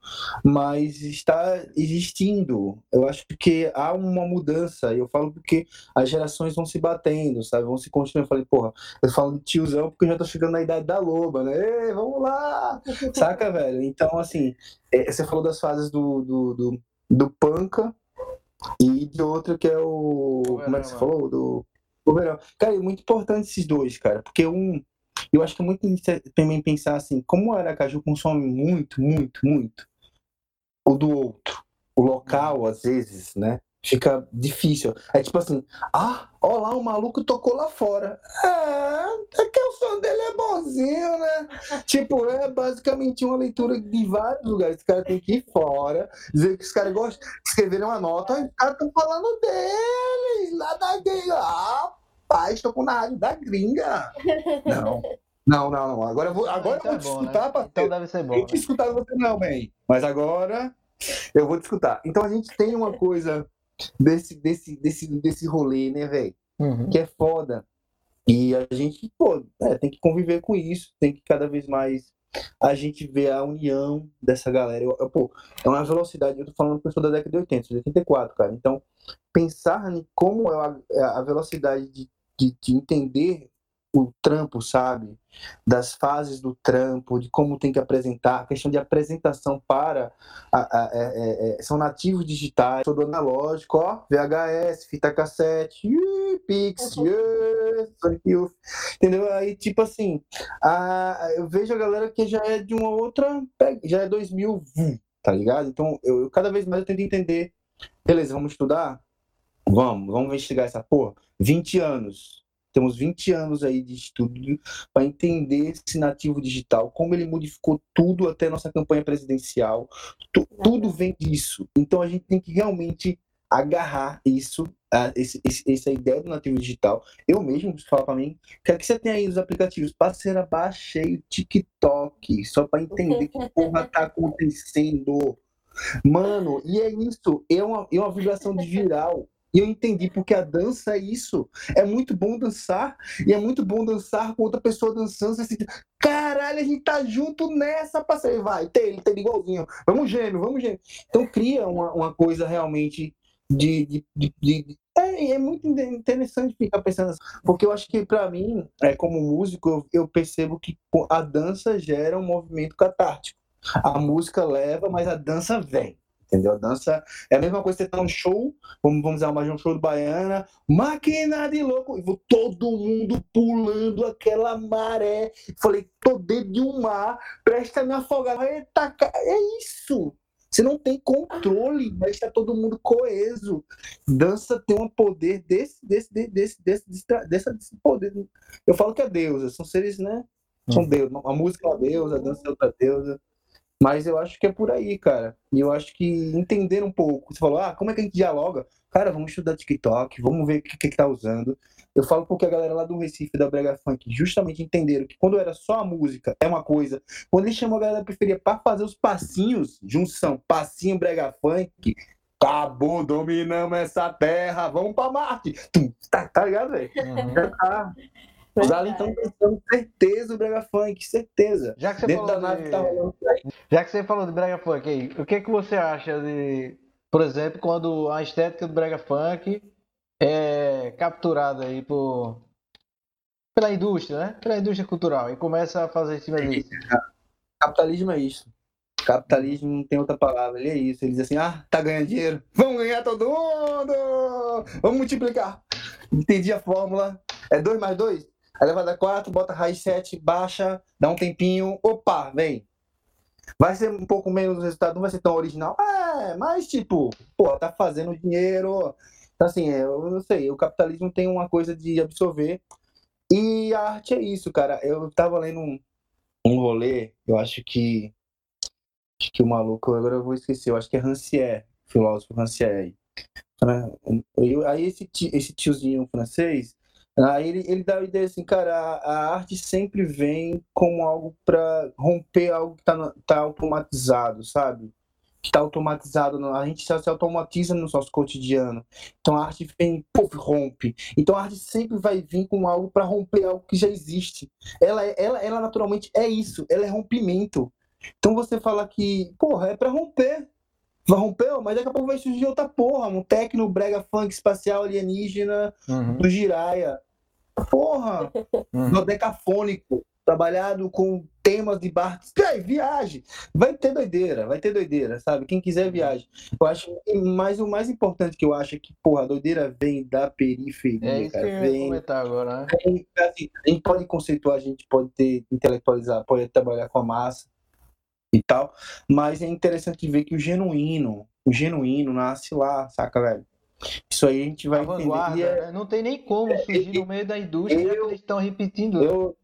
mas está existindo. Eu acho que há uma mudança, e eu falo porque as gerações vão se batendo, sabe? Vão se continuando. Eu falei, porra, eu falo de tiozão porque eu já tô chegando na idade da loba, né? Ei, vamos lá! Saca, velho? Então, assim, é, você falou das fases do, do, do, do panca, e de outro que é o. como é que você falou? Do. O verão. Cara, é muito importante esses dois, cara, porque um. Eu acho que é muito também pensar assim, como o Aracaju consome muito, muito, muito, o do outro. O local, às vezes, né? Fica difícil. É tipo assim, ah, ó lá, o maluco tocou lá fora. É, é que o som dele é bonzinho, né? tipo, é basicamente uma leitura de vários lugares. Os caras têm que ir fora, dizer que os caras gostam, escreverem uma nota, os caras estão falando deles, lá da gringa. Ah, pai, estou com na rádio da gringa. Não. Não, não, não. Agora eu vou, agora eu vou é bom, né? escutar, né? Então deve ser bom. Eu né? escutar você não, bem. Mas agora eu vou te escutar. Então a gente tem uma coisa desse, desse, desse, desse rolê, né, velho? Uhum. Que é foda. E a gente, pô, é, tem que conviver com isso, tem que cada vez mais a gente ver a união dessa galera. Eu, eu, pô, é uma velocidade, eu tô falando pessoa da década de 80, de 84, cara. Então, pensar em como é a, é a velocidade de, de, de entender o trampo, sabe? Das fases do trampo, de como tem que apresentar, a questão de apresentação para. A, a, a, é, é, é, são nativos digitais, todo analógico, ó, VHS, fita cassete, Pix, uhum. entendeu? Aí, tipo assim, a, eu vejo a galera que já é de uma outra. já é 2000, tá ligado? Então, eu, eu cada vez mais eu tento entender. Beleza, vamos estudar? Vamos, vamos investigar essa porra. 20 anos temos 20 anos aí de estudo para entender esse nativo digital, como ele modificou tudo até nossa campanha presidencial. Tu, tudo vem disso. Então a gente tem que realmente agarrar isso, esse, esse, essa ideia do nativo digital. Eu mesmo falo para mim, o que é que você tem aí nos aplicativos? Parceira, baixei o TikTok, só para entender que porra tá acontecendo. Mano, e é isso, é uma, é uma vibração de viral. E eu entendi porque a dança é isso. É muito bom dançar. E é muito bom dançar com outra pessoa dançando. Você assim, caralho, a gente tá junto nessa parceria. Vai, tem, tem igualzinho. Vamos gêmeo, vamos gêmeo. Então cria uma, uma coisa realmente de, de, de, de é, é, muito interessante ficar pensando assim, porque eu acho que para mim, é, como músico, eu, percebo que a dança gera um movimento catártico. A música leva, mas a dança vem entendeu? A dança é a mesma coisa que você tá num show, vamos, vamos dizer, mais um show do Baiana, máquina de louco, e todo mundo pulando aquela maré. Falei, tô dentro de um mar, presta me afogar. Eita, é isso! Você não tem controle, mas está todo mundo coeso. Dança tem um poder desse, desse, desse, desse, desse, desse, desse poder. Eu falo que é deusa, são seres, né? São hum. deus. A música é uma deusa, a dança é outra deusa. Mas eu acho que é por aí, cara. E eu acho que entender um pouco. Você falou, ah, como é que a gente dialoga? Cara, vamos estudar TikTok, vamos ver o que, que, que tá usando. Eu falo porque a galera lá do Recife, da Brega Funk, justamente entenderam que quando era só a música, é uma coisa. Quando ele chamou a galera da periferia para fazer os passinhos, junção, passinho Brega Funk, acabou, dominamos essa terra, vamos para Marte. Tá, tá ligado, velho? Uhum. Os aliens estão pensando certeza o Brega Funk, certeza. Já que você Dentro falou da nave de... tá rolando Já que você falou de Brega Funk aí, o que, que você acha de, por exemplo, quando a estética do Brega Funk é capturada aí por, pela indústria, né? Pela indústria cultural e começa a fazer em cima disso. Capitalismo é isso. Capitalismo não tem outra palavra, ele é isso. Ele diz assim: ah, tá ganhando dinheiro, vamos ganhar todo mundo, vamos multiplicar. Entendi a fórmula. É 2 mais 2? Elevada 4, bota raiz 7, baixa, dá um tempinho, opa, vem. Vai ser um pouco menos o resultado, não vai ser tão original. É, mas tipo, pô, tá fazendo dinheiro. Então, assim, é, eu não sei, o capitalismo tem uma coisa de absorver. E a arte é isso, cara. Eu tava lendo um, um rolê, eu acho que. Acho que o maluco, agora eu vou esquecer, eu acho que é Rancière, filósofo Rancière. Aí esse, esse tiozinho francês, Aí ele, ele dá a ideia assim, cara, a, a arte sempre vem como algo para romper algo que tá, tá automatizado, sabe? Que tá automatizado, a gente já se automatiza no nosso cotidiano. Então a arte vem, puf, rompe. Então a arte sempre vai vir com algo para romper algo que já existe. Ela, ela, ela naturalmente é isso, ela é rompimento. Então você fala que, porra, é para romper. Vai romper, mas daqui a pouco vai surgir outra porra, um techno, brega funk espacial alienígena uhum. do Jiraya Porra! Uhum. No decafônico, trabalhado com temas de bar. Ei, viagem! Vai ter doideira, vai ter doideira, sabe? Quem quiser viagem. Eu acho mas o mais importante que eu acho é que, porra, a doideira vem da periferia, é isso cara. Que eu vem, comentar agora, né? assim, a gente pode conceituar, a gente pode ter intelectualizar, pode trabalhar com a massa e tal, mas é interessante ver que o genuíno, o genuíno nasce lá, saca, velho? Isso aí a gente vai a entender. É... Né? Não tem nem como surgir é, no meio da indústria, eu, que eles estão repetindo. Eu,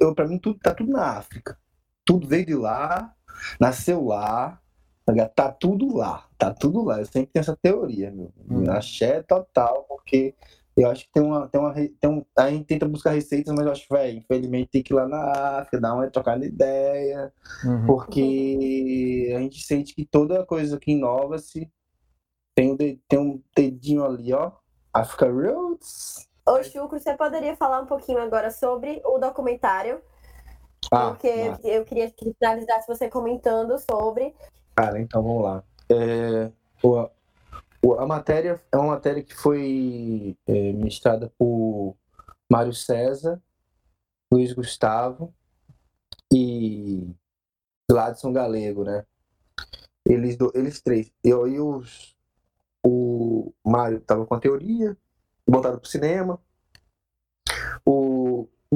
eu, para mim, tudo tá tudo na África. Tudo veio de lá, nasceu lá, tá, tá tudo lá, tá tudo lá. Eu sempre tenho essa teoria, meu. Hum. Axé total, porque eu acho que tem uma, tem uma, tem um, a gente tenta buscar receitas, mas eu acho que, velho, infelizmente tem que ir lá na África, dar uma trocada de ideia, uhum. porque a gente sente que toda coisa que inova-se tem um, tem um dedinho ali, ó. Africa Roots. Ô, Chucro, você poderia falar um pouquinho agora sobre o documentário? Ah, porque ah. eu queria que finalizasse você comentando sobre. Cara, então vamos lá. É, a matéria é uma matéria que foi é, ministrada por Mário César, Luiz Gustavo e Gladson Galego, né? Eles, eles três. Eu e os o Mário estava com a teoria, voltado para o cinema. O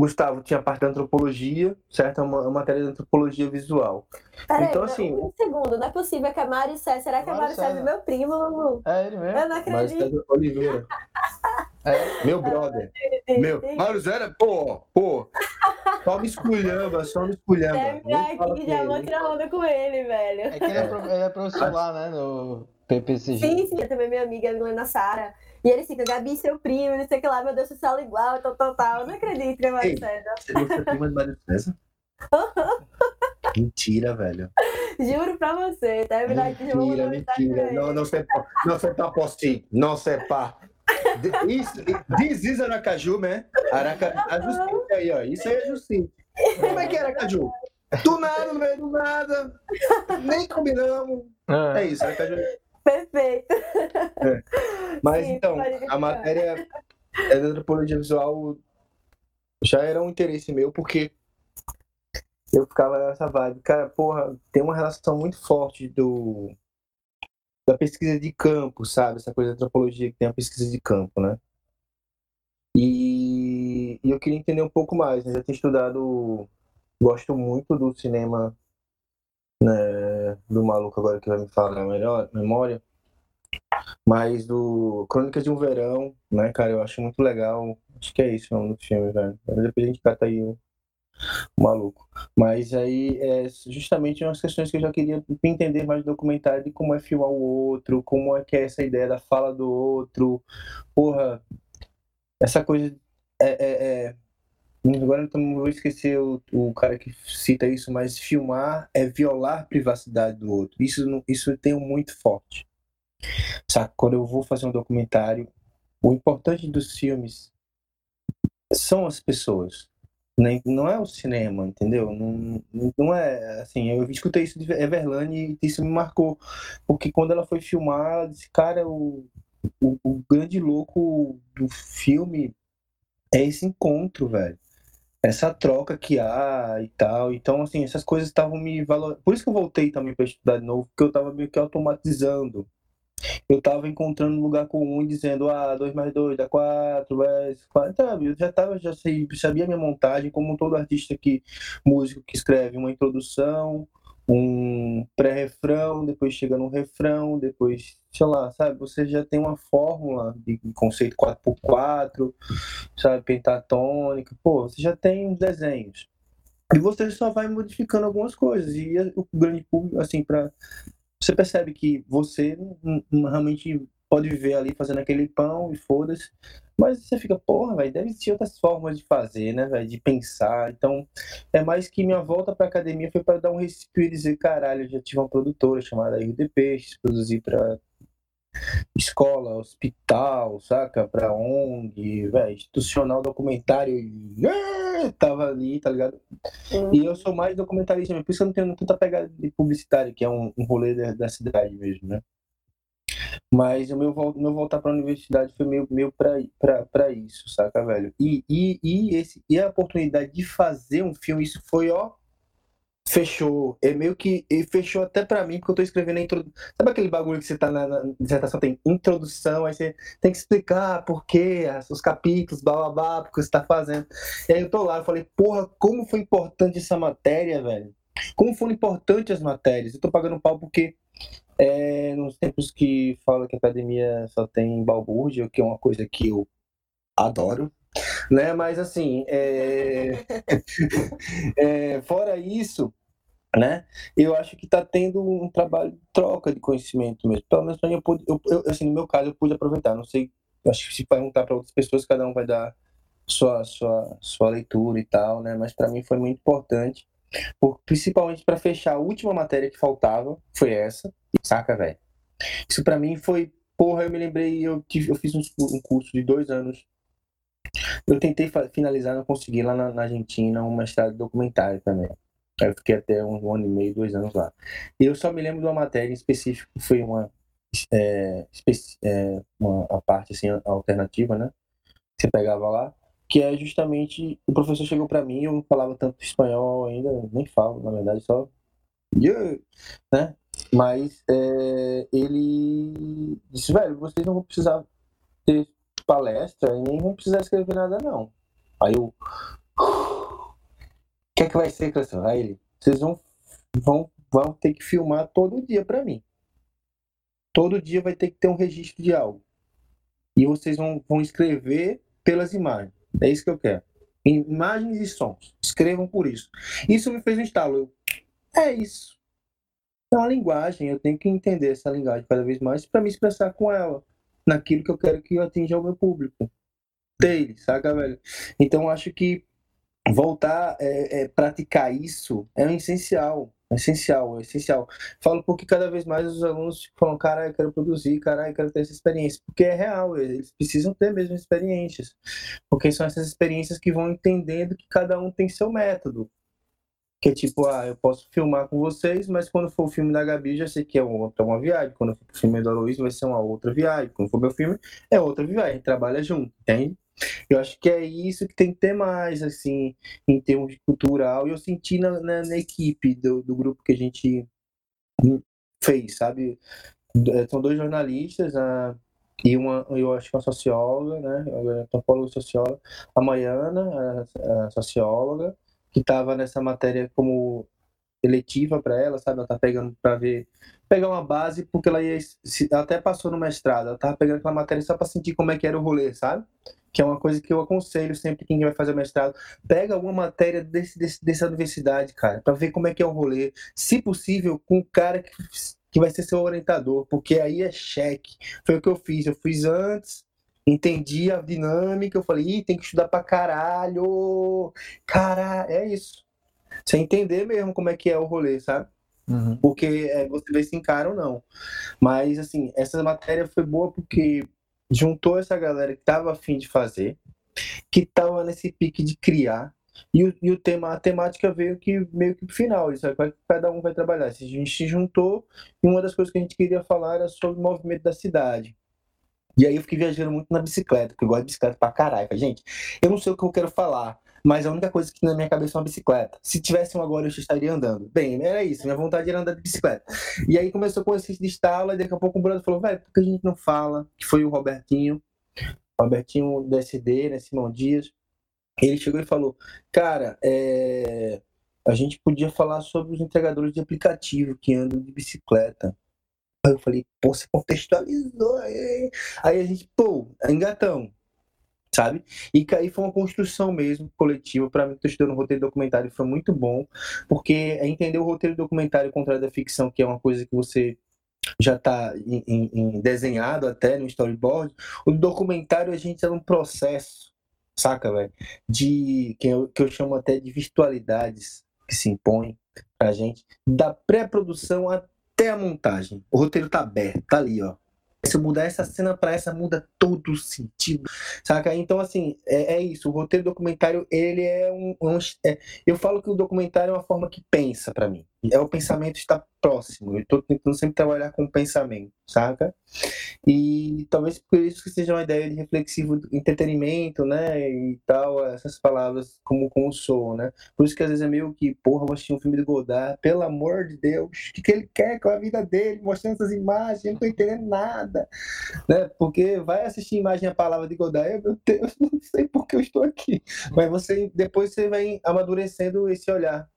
Gustavo tinha a parte da antropologia, certo? É uma, uma matéria de antropologia visual. Peraí, então, assim, um segundo, não é possível que a Mari César. Será que a Mari César é meu primo, Lulu? É ele mesmo? Eu não acredito. Oliveira. É, meu brother. meu. Mário César, pô, pô. Só me esculhamba, só me esculhamba. Deve aqui já vou tirar onda com ele, velho. É que ele é, ele é professor lá, né? No PPCG. Sim, sim, também minha amiga Helena Sara. E ele fica, Gabi, seu primo, não sei o que lá, meu Deus, você fala igual, tal, tal, tal. Eu não acredito que é Mário César. Você é prima de Mário César? Mentira, velho. Juro pra você, tá? Mentira, mentira. Não, não sei não sei pas possible. Não sei pas. Isso, this is Aracaju, né? Araca, a justiça aí, ó. Isso aí é justiça. Como é que é Aracaju? Do nada, no meio do nada. Nem combinamos. É, é isso, Aracaju. Perfeito. É. Mas Sim, então, a matéria é da antropologia visual já era um interesse meu, porque eu ficava nessa vibe. Cara, porra, tem uma relação muito forte do, da pesquisa de campo, sabe? Essa coisa da antropologia que tem a pesquisa de campo, né? E, e eu queria entender um pouco mais, né? Já tenho estudado, gosto muito do cinema né, do maluco agora que vai me falar melhor, memória, mas do Crônicas de um Verão, né, cara, eu acho muito legal. Acho que é isso o nome do filme, velho. Depois a gente cata aí o, o maluco. Mas aí é justamente umas questões que eu já queria entender mais do documentário de como é filmar o outro, como é que é essa ideia da fala do outro. Porra, essa coisa é, é, é... agora eu não vou esquecer o, o cara que cita isso, mas filmar é violar a privacidade do outro. Isso, isso eu tenho muito forte. Sabe? Quando eu vou fazer um documentário, o importante dos filmes são as pessoas. Né? Não é o cinema, entendeu? Não, não é assim. Eu escutei isso de Everlane e isso me marcou. Porque quando ela foi filmar, ela disse, cara, o, o, o grande louco do filme é esse encontro, velho essa troca que há e tal. Então, assim, essas coisas estavam me valorizando. Por isso que eu voltei também para estudar de novo, porque eu estava meio que automatizando eu estava encontrando um lugar comum dizendo, ah, 2 mais 2 dá 4, mais 4, sabe? Eu já tava, já sei, sabia a minha montagem, como todo artista que, músico que escreve uma introdução, um pré-refrão, depois chega no refrão, depois, sei lá, sabe? Você já tem uma fórmula de conceito 4x4, sabe? Pentatônica, pô, você já tem desenhos. E você só vai modificando algumas coisas. E o grande público, assim, para você percebe que você realmente pode viver ali fazendo aquele pão e foda-se. Mas você fica, porra, velho, deve existir outras formas de fazer, né, velho, de pensar. Então, é mais que minha volta pra academia foi para dar um respiro e dizer, caralho, eu já tive uma produtora chamada Peixes, produzi pra escola, hospital, saca? Pra ONG, velho, institucional, documentário, e, tava ali, tá ligado? Uhum. E eu sou mais documentarista por isso eu não tenho tanta pegada de publicitário, que é um, um rolê da, da, cidade mesmo, né? Mas o meu, meu voltar pra universidade foi meio, meio pra isso, saca, velho? E, e, e, esse, e a oportunidade de fazer um filme, isso foi, ó, fechou. É meio que fechou até para mim, porque eu tô escrevendo a introdução. Sabe aquele bagulho que você tá na, na, dissertação, tem introdução, aí você tem que explicar por quê, os capítulos, blá blá blá, porque você tá fazendo. E aí eu tô lá, eu falei, porra, como foi importante essa matéria, velho? Como foram importantes as matérias? Eu tô pagando pau porque é, nos tempos que fala que a academia só tem balbúrdia, que é uma coisa que eu adoro, né? Mas assim, é... é, fora isso, né? Eu acho que está tendo um trabalho de troca de conhecimento mesmo. Pelo menos eu, pude, eu, eu, assim, no meu caso, eu pude aproveitar. Não sei, acho que se perguntar para outras pessoas, cada um vai dar sua sua sua leitura e tal, né? Mas para mim foi muito importante, por, principalmente para fechar a última matéria que faltava, foi essa. Saca, velho? Isso para mim foi, porra, eu me lembrei, eu tive, eu fiz um, um curso de dois anos eu tentei finalizar, não consegui lá na, na Argentina um mestrado documentário também. Eu fiquei até um, um, ano e meio, dois anos lá. E eu só me lembro de uma matéria em específico que foi uma, é, é, uma a parte assim, alternativa, né? Você pegava lá, que é justamente o professor chegou para mim, eu não falava tanto espanhol ainda, nem falo, na verdade, só yeah, né? Mas é, ele disse, velho, vocês não vão precisar ter palestra e nem vão precisar escrever nada, não. Aí eu. O que é que vai ser, Cleiton? Aí ele, vocês vão, vão, vão ter que filmar todo dia para mim. Todo dia vai ter que ter um registro de algo. E vocês vão, vão escrever pelas imagens. É isso que eu quero. Imagens e sons. Escrevam por isso. Isso me fez um estalo. Eu, é isso. É uma linguagem. Eu tenho que entender essa linguagem cada vez mais para me expressar com ela naquilo que eu quero que eu atinja o meu público. Dele, saca, velho? Então acho que voltar é, é, praticar isso é essencial. É essencial, é essencial. Falo porque cada vez mais os alunos falam, cara, eu quero produzir, cara, eu quero ter essa experiência. Porque é real, eles precisam ter mesmo experiências. Porque são essas experiências que vão entendendo que cada um tem seu método. Que é tipo, ah, eu posso filmar com vocês, mas quando for o filme da Gabi, já sei que é uma, é uma viagem. Quando for o filme da Luiz, vai ser uma outra viagem. Quando for meu filme, é outra viagem. A gente trabalha junto, entende? Eu acho que é isso que tem que ter mais, assim, em termos de cultural. E eu senti na, na, na equipe do, do grupo que a gente fez, sabe? é, são dois jornalistas, a, e uma, eu acho que uma socióloga, né? Antropóloga e socióloga, a Maiana, a, a socióloga, que estava nessa matéria como eletiva para ela, sabe? Ela tá pegando para ver, pegar uma base, porque ela ia, até passou no mestrado, ela tava pegando aquela matéria só para sentir como é que era o rolê, sabe? Que é uma coisa que eu aconselho sempre quem vai fazer mestrado, pega alguma matéria desse, desse dessa universidade, cara, para ver como é que é o rolê, se possível com o cara que que vai ser seu orientador, porque aí é cheque. Foi o que eu fiz, eu fiz antes, entendi a dinâmica, eu falei, Ih, tem que estudar pra caralho, caralho, é isso. Você entender mesmo como é que é o rolê, sabe? Uhum. Porque é, você vê se encara ou não. Mas, assim, essa matéria foi boa porque juntou essa galera que tava afim de fazer, que tava nesse pique de criar, e o, e o tema, a temática veio que meio que final, isso é cada um vai trabalhar. A gente se juntou e uma das coisas que a gente queria falar era sobre o movimento da cidade. E aí eu fiquei viajando muito na bicicleta, porque eu gosto de bicicleta pra caralho. Gente, eu não sei o que eu quero falar, mas a única coisa que na minha cabeça é uma bicicleta. Se tivesse um agora, eu estaria andando. Bem, era isso, minha vontade era andar de bicicleta. E aí começou com esse estalo, e daqui a pouco o brother falou, velho, por que a gente não fala? Que foi o Robertinho, Robertinho do SD, né, Simão Dias. Ele chegou e falou, cara, é... a gente podia falar sobre os entregadores de aplicativo que andam de bicicleta. Aí eu falei, pô, você contextualizou aí. Aí a gente, pô, engatão, sabe? E aí foi uma construção mesmo, coletiva. Para mim, estou estudando roteiro documentário, foi muito bom, porque é entender o roteiro documentário contrário da ficção, que é uma coisa que você já está desenhado até no storyboard. O documentário, a gente está num processo, saca, velho? De que eu, que eu chamo até de virtualidades que se impõem pra gente, da pré-produção até a montagem. O roteiro tá aberto, tá ali, ó. Se eu mudar essa cena para essa, muda todo o sentido, saca? Então, assim, é, é isso. O roteiro documentário, ele é um. um é, eu falo que o documentário é uma forma que pensa para mim. É o pensamento está próximo. Eu estou tentando sempre trabalhar com o pensamento, saca? E talvez por isso que seja uma ideia de reflexivo entretenimento, né? E tal, essas palavras como, como né? Por isso que às vezes é meio que, porra, vou assistir um filme do Godard, pelo amor de Deus, o que, que ele quer com a vida dele, mostrando essas imagens, eu não tô entendendo nada, né? Porque vai assistir imagem a palavra de Godard, meu Deus, não sei por que eu estou aqui. Mas você, depois você vai amadurecendo esse olhar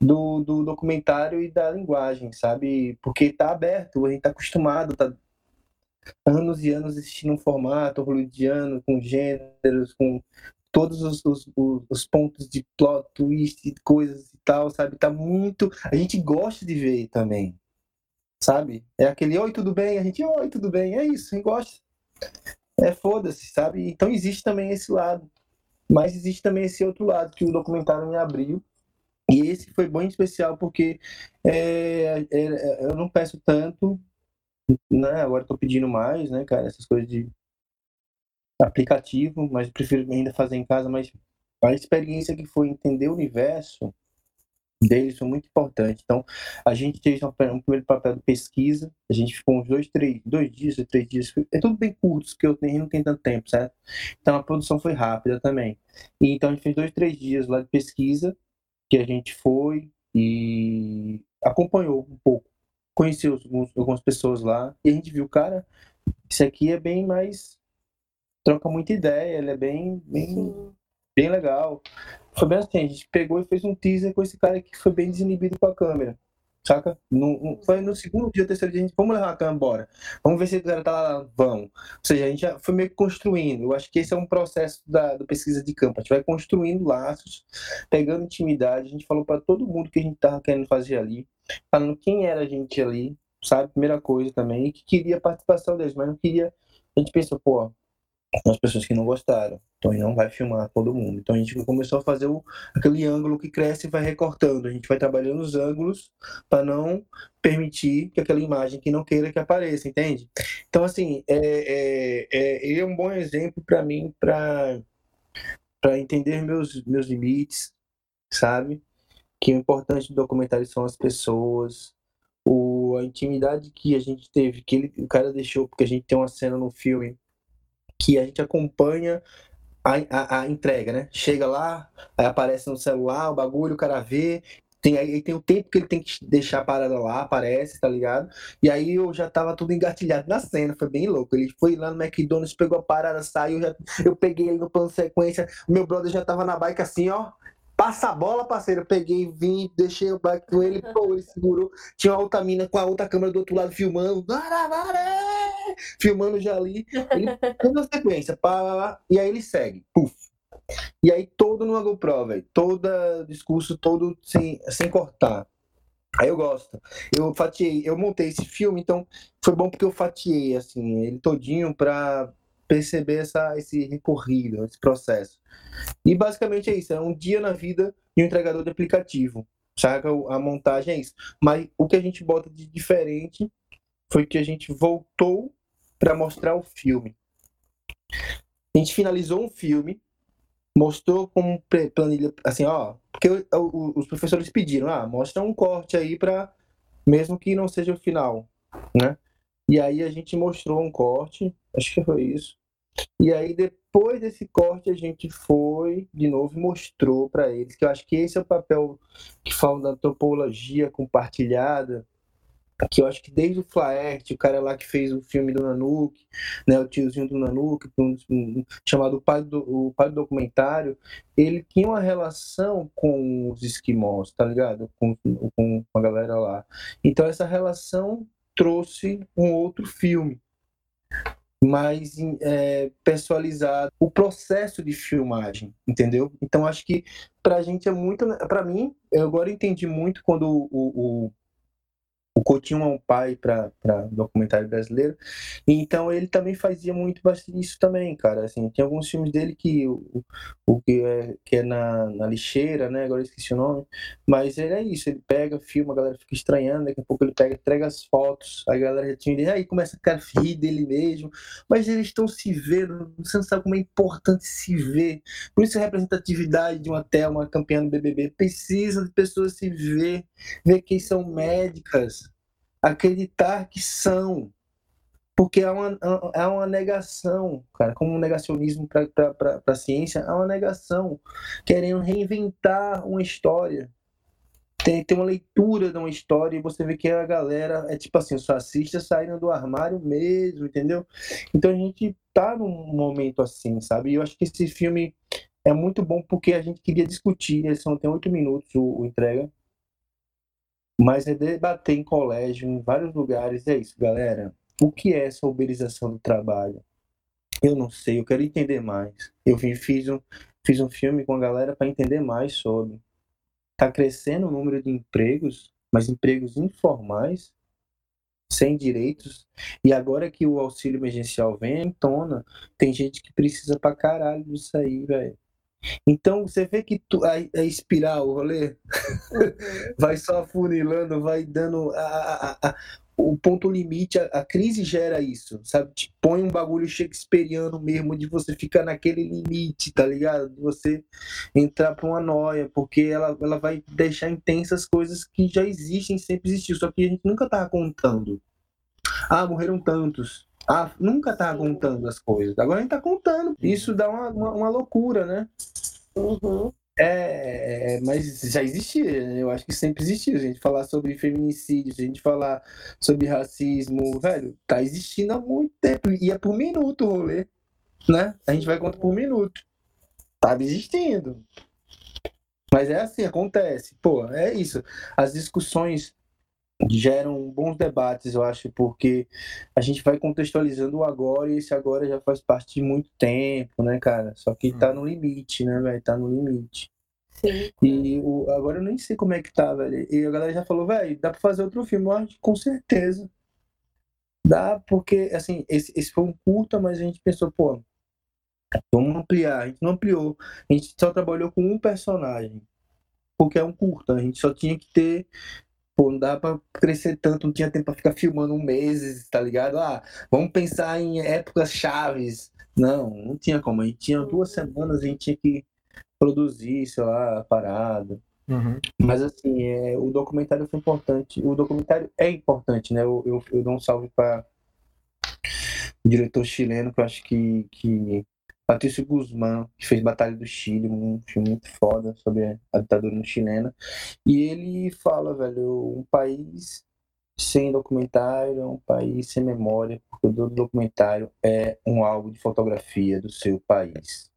do, do documentário e da linguagem, sabe? Porque tá aberto, a gente tá acostumado, tá anos e anos assistindo um formato hollywoodiano, com gêneros, com todos os, os, os, pontos de plot, twist, coisas e tal, sabe? Tá muito. A gente gosta de ver também, sabe? É aquele oi, tudo bem? A gente, oi, tudo bem? É isso, a gente gosta. É foda-se, sabe? Então existe também esse lado. Mas existe também esse outro lado que o documentário me abriu e esse foi bom em especial porque é, é, eu não peço tanto, né? Agora estou pedindo mais, né, cara? Essas coisas de aplicativo, mas prefiro ainda fazer em casa. Mas a experiência que foi entender o universo deles foi muito importante. Então, a gente teve um, primeiro papel de pesquisa, a gente ficou uns dois, três, dois dias, três dias, é tudo bem curto, porque eu não tenho tanto tempo, certo? Então, a produção foi rápida também. E, então, a gente fez dois, três dias lá de pesquisa, que a gente foi e acompanhou um pouco, conheceu alguns, algumas pessoas lá e a gente viu, cara, isso aqui é bem mais troca muita ideia, ele é bem bem, bem legal. Foi bem assim, a gente pegou e fez um teaser com esse cara que foi bem desinibido com a câmera. Saca? No, foi no segundo dia, terceiro dia, a gente, vamos levar a câmera embora. Vamos ver se o cara tá lá, vamos. Ou seja, a gente já foi meio que construindo. Eu acho que esse é um processo da, da pesquisa de campo. A gente vai construindo laços, pegando intimidade. A gente falou para todo mundo que a gente tava querendo fazer ali, falando quem era a gente ali, sabe? Primeira coisa também, e que queria a participação deles, mas não queria. A gente pensou, pô, as pessoas que não gostaram. Então ele não vai filmar todo mundo. Então a gente começou a fazer o, aquele ângulo que cresce e vai recortando. A gente vai trabalhando os ângulos para não permitir que aquela imagem que não queira que apareça, entende? Então assim, é, é, é ele é um bom exemplo para mim para para entender meus meus limites, sabe? Que o importante do documentário são as pessoas, o, a intimidade que a gente teve, que ele, o cara deixou, porque a gente tem uma cena no filme que a gente acompanha a, a, a, entrega, né? Chega lá, aí aparece no celular o bagulho, o cara vê, Tem, aí tem o tempo que ele tem que deixar a parada lá, aparece, tá ligado? E aí eu já tava tudo engatilhado na cena, foi bem louco. Ele foi lá no McDonald's, pegou a parada, saiu, já, eu peguei ele no plano sequência, meu brother já tava na bike assim, ó. Passa a bola, parceiro. Eu peguei, vim, deixei o bike com ele, pô, ele segurou. Tinha uma outra mina com a outra câmera do outro lado filmando. Filmando já ali. Ele na sequência, pá, e aí ele segue. Puf. E aí todo no GoPro, velho. Todo discurso, todo sem, sem cortar. Aí eu gosto. Eu fatiei, eu montei esse filme, então foi bom porque eu fatiei, assim, ele todinho pra perceber essa, esse recorrido, esse processo. E basicamente é isso, é um dia na vida de um entregador de aplicativo. Saca? A montagem é isso. Mas o que a gente bota de diferente foi que a gente voltou para mostrar o filme. A gente finalizou um filme mostrou como planilha, assim, ó, porque os professores pediram, ah, mostra um corte aí para mesmo que não seja o final, né? E aí a gente mostrou um corte, acho que foi isso. E aí depois desse corte a gente foi de novo e mostrou para eles que eu acho que esse é o papel que falam da antropologia compartilhada, que eu acho que desde o Flaert, o cara lá que fez o filme do Nanuque, né, o tiozinho do Nanuque, um, um, chamado o pai, do, o pai do documentário, ele tinha uma relação com os esquimós, tá ligado? Com, com a galera lá. Então essa relação trouxe um outro filme mais é, personalizado o processo de filmagem, entendeu? Então acho que pra gente é muito, para mim, eu agora entendi muito quando o, o o Coutinho é um pai para documentário brasileiro, então ele também fazia muito isso também, cara. Assim, tem alguns filmes dele que o, o que é, que é na, na lixeira, né? Agora eu esqueci o nome, mas ele é isso. Ele pega, filma, a galera fica estranhando, daqui a pouco ele pega, entrega as fotos, a galera tinha aí começa a ficar rir dele mesmo, mas eles estão se vendo, você não sabe como é importante se ver. Por isso a representatividade de uma Thelma campeã do BBB precisa de pessoas se ver, ver quem são médicas acreditar que são. Porque é uma, é uma negação, cara, como um negacionismo para a ciência, é uma negação, querendo reinventar uma história. Tem, tem uma leitura de uma história e você vê que a galera é tipo assim, os fascistas saíram do armário mesmo, entendeu? Então a gente tá num momento assim, sabe? E eu acho que esse filme é muito bom porque a gente queria discutir, ele só tem oito minutos o, o entrega, mas é debater em colégio, em vários lugares, é isso, galera. O que é essa uberização do trabalho? Eu não sei, eu quero entender mais. Eu fiz um, fiz um filme com a galera para entender mais sobre. Está crescendo o número de empregos, mas empregos informais, sem direitos. E agora que o auxílio emergencial vem em tona, tem gente que precisa pra caralho disso aí, velho. Então você vê que tu, a, a espiral, o rolê, uhum. vai só afunilando, vai dando a, a, o ponto limite, a, crise gera isso, sabe? Te põe um bagulho shakespeariano mesmo, de você ficar naquele limite, tá ligado? De você entrar pra uma noia, porque ela, ela vai deixar intensas coisas que já existem, sempre existiu, só que a gente nunca tava contando. Ah, morreram tantos. Ah, nunca tá contando as coisas. Agora a gente tá contando. Isso dá uma, uma, uma loucura, né? Uhum. É, é, mas já existia, né? eu acho que sempre existiu. A gente falar sobre feminicídio, a gente falar sobre racismo, velho, tá existindo há muito tempo. E é por minuto o rolê, né? A gente vai contar por minuto. Tá existindo. Mas é assim, acontece. Pô, é isso. As discussões geram bons debates, eu acho, porque a gente vai contextualizando o agora e esse agora já faz parte de muito tempo, né, cara? Só que tá no limite, né, velho? Tá no limite. Sim. E o, agora eu nem sei como é que tá, velho. E a galera já falou, velho, dá pra fazer outro filme? Eu acho com certeza. Dá, porque, assim, esse, esse foi um curta, mas a gente pensou, pô, vamos ampliar. A gente não ampliou. A gente só trabalhou com um personagem. Porque é um curta. A gente só tinha que ter Pô, não dá pra crescer tanto, não tinha tempo pra ficar filmando um mês, tá ligado? Ah, vamos pensar em épocas chaves. Não, não tinha como. A gente tinha duas semanas, a gente tinha que produzir, sei lá, a parada. Uhum. Mas assim, é, o documentário foi importante. O documentário é importante, né? Eu, eu, eu dou um salve para o diretor chileno, que eu acho que, que Patrício Guzmán, que fez Batalha do Chile, um filme muito foda sobre a ditadura chilena. E ele fala, velho, um país sem documentário é um país sem memória, porque o documentário é um álbum de fotografia do seu país.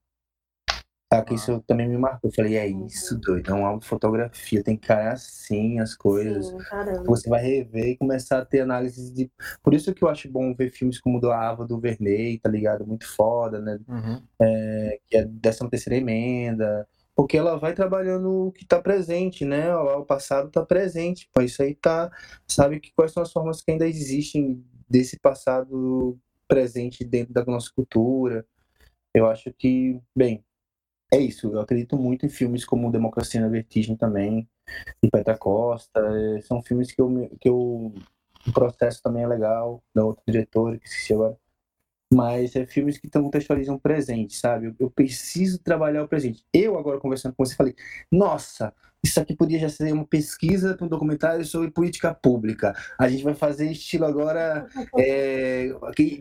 Tá, que isso também me marcou. Eu falei, é isso, doido. É um álbum de fotografia, tem que cair assim as coisas. Sim, você vai rever e começar a ter análises de. Por isso que eu acho bom ver filmes como do Ava do Verney, tá ligado? Muito foda, né? Uhum. É, que é décima terceira emenda. Porque ela vai trabalhando o que está presente, né? O passado está presente. Então, isso aí tá. Sabe que quais são as formas que ainda existem desse passado presente dentro da nossa cultura. Eu acho que, bem, é isso. Eu acredito muito em filmes como Democracia na Vertigem também, de Petra Costa. É, são filmes que eu, que eu. O processo também é legal, da outra diretora, que se agora. Mas é filmes que contextualizam o presente, sabe? Eu, eu preciso trabalhar o presente. Eu, agora, conversando com você, falei: nossa, isso aqui podia já ser uma pesquisa para um documentário sobre política pública. A gente vai fazer estilo agora é,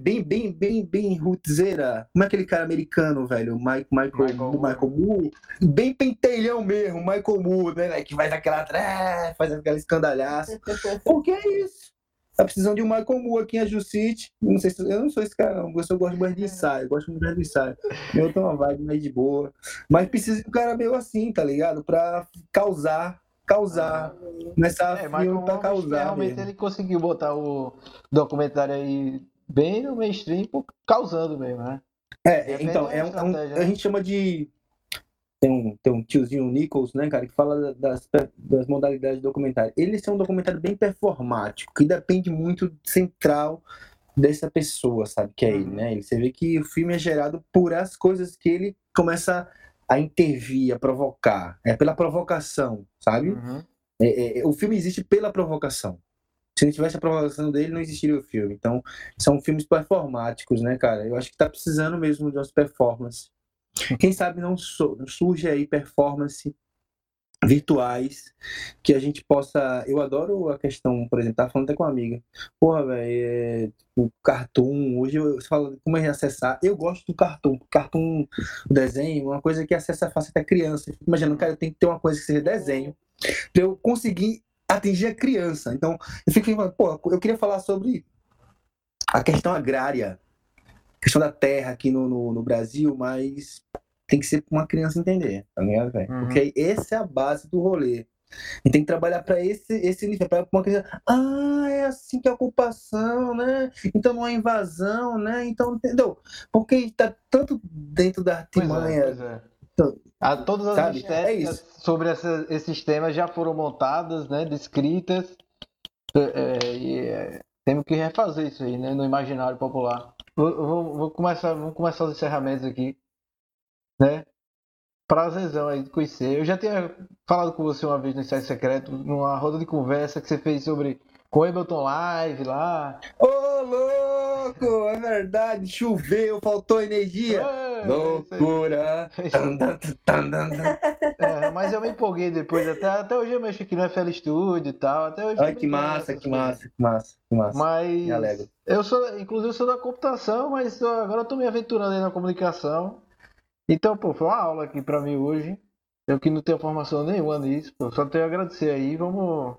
bem, bem, bem, bem rootzeira. Como é aquele cara americano, velho? Michael, Michael, Michael Moore. Bem pentelhão mesmo, Michael Moore, né? Que faz aquela, é, faz aquela escandalhaça. Porque é isso. Tá precisando de um Michael Moore aqui em Ajustite. Não sei se eu não sou esse cara, não. Eu gosto mais de ensaio, eu gosto muito mais de ensaio. Eu tenho uma vibe mais de boa. Mas precisa de um cara meio assim, tá ligado? Pra causar causar nessa é, filme pra causar. Realmente mesmo. ele conseguiu botar o documentário aí bem no mainstream, causando mesmo, né? É, é então, é um, é a né? gente chama de tem um, tem um tiozinho Nichols, né, cara, que fala das, das modalidades de documentário. Ele é um documentário bem performático, que depende muito central dessa pessoa, sabe, que é ele, uhum. né? Você vê que o filme é gerado por as coisas que ele começa a intervir, a provocar. É pela provocação, sabe? Uhum. É, é, é o filme existe pela provocação. Se não tivesse a provocação dele, não existiria o filme. Então, são filmes performáticos, né, cara? Eu acho que tá precisando mesmo de umas performances quem sabe não surge aí performance virtuais que a gente possa. Eu adoro a questão, por exemplo, tava falando até com uma amiga. Porra, velho, é, o cartoon. Hoje eu, fala como é acessar. Eu gosto do cartoon. Cartoon, desenho, uma coisa que acessa fácil até criança. Imagina, cara, tem que ter uma coisa que seja desenho para eu conseguir atingir a criança. Então, eu fico falando, pô, eu queria falar sobre a questão agrária questão da terra aqui no, no, no Brasil, mas tem que ser uma criança entender, tá ligado, velho? Uhum. Porque essa é a base do rolê. E tem que trabalhar para esse, esse nível, para uma criança. Ah, é assim que é a ocupação, né? Então não é invasão, né? Então, entendeu? Porque está tanto dentro da artimanha. Pois é, pois é. Então, ah, todas as sabe? é sobre essa, esses temas já foram montadas, né? Descritas. É, é, e é, temos que refazer isso aí, né? No imaginário popular. Vou, vou, vou, começar, vamos começar os encerramentos aqui, né? Prazerzão aí de conhecer. Eu já tinha falado com você uma vez no Ensaio Secreto, numa roda de conversa que você fez sobre com o Ableton Live lá. Ô, louco! É verdade, choveu, faltou energia. É, Loucura! é, mas eu me empolguei depois, até, até hoje eu mexo aqui no FL Studio e tal. Até hoje Ai, que massa, que massa, que massa, que massa. Mas eu sou, inclusive, eu sou da computação, mas agora eu tô me aventurando aí na comunicação. Então, pô, foi uma aula aqui pra mim hoje. Eu que não tenho formação nenhuma nisso, pô, só tenho a agradecer aí. Vamos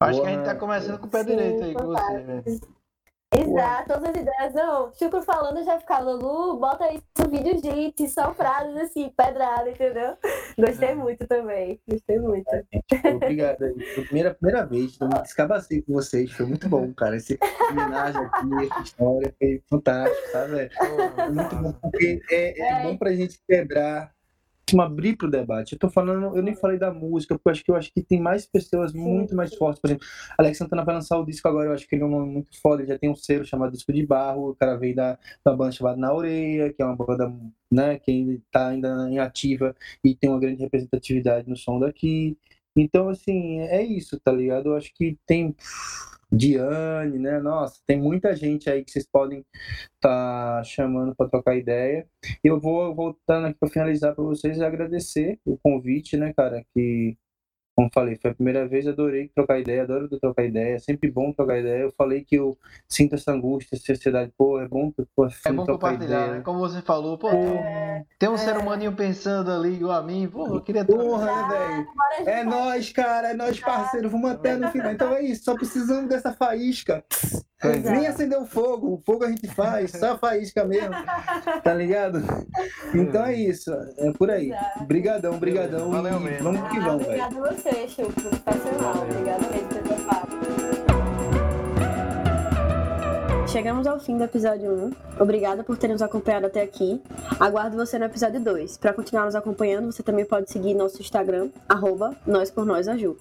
Acho Boa, que a gente tá começando com o pé sim, direito aí com você, velho. Exato, todas as ideias. Não, Chucro falando já ficava, Lu, bota isso no vídeo, gente. Só frases assim, pedrada, entendeu? Gostei é. muito também. Gostei muito. Obrigado aí. Foi a primeira, primeira vez, eu me descabacei com vocês. Foi muito bom, cara. Esse homenagem aqui, essa história foi fantástico, sabe? Foi muito bom, porque é, é, é. bom pra gente quebrar abrir para o debate. Eu tô falando, eu nem falei da música, porque eu acho que eu acho que tem mais pessoas muito mais fortes. Por exemplo, Alex Santana vai lançar o disco agora, eu acho que ele é um nome muito foda, ele já tem um selo chamado Disco de Barro, o cara veio da, da banda chamada Na Orelha, que é uma banda né, que está ainda em ativa e tem uma grande representatividade no som daqui. Então, assim, é isso, tá ligado? Eu acho que tem Diane, né? Nossa, tem muita gente aí que vocês podem estar tá chamando para trocar ideia. Eu vou voltando aqui para finalizar para vocês e agradecer o convite, né, cara? Que como falei, foi a primeira vez, adorei trocar ideia, adoro trocar ideia, é sempre bom trocar ideia. Eu falei que eu sinto essa angústia, essa ansiedade, pô, é bom, pô, é bom compartilhar, né? Como você falou, pô, é... tem um é... ser humaninho pensando ali igual a mim, pô, eu queria Porra, né, velho? É nós, cara, é nós, parceiro, vamos até no final. Então é isso, só precisamos dessa faísca. É. Nem acender o fogo, o fogo a gente faz, só faísca mesmo, tá ligado? Então é isso, é por aí. Brigadão, brigadão. Valeu mesmo. Vamos que vamos, velho. Obrigada a você, Chico, sensacional. Obrigada mesmo por ter topado. Chegamos ao fim do episódio 1. Obrigada por ter nos acompanhado até aqui. Aguardo você no episódio 2. Para continuar nos acompanhando, você também pode seguir nosso Instagram, arroba Nós por Nós Aju.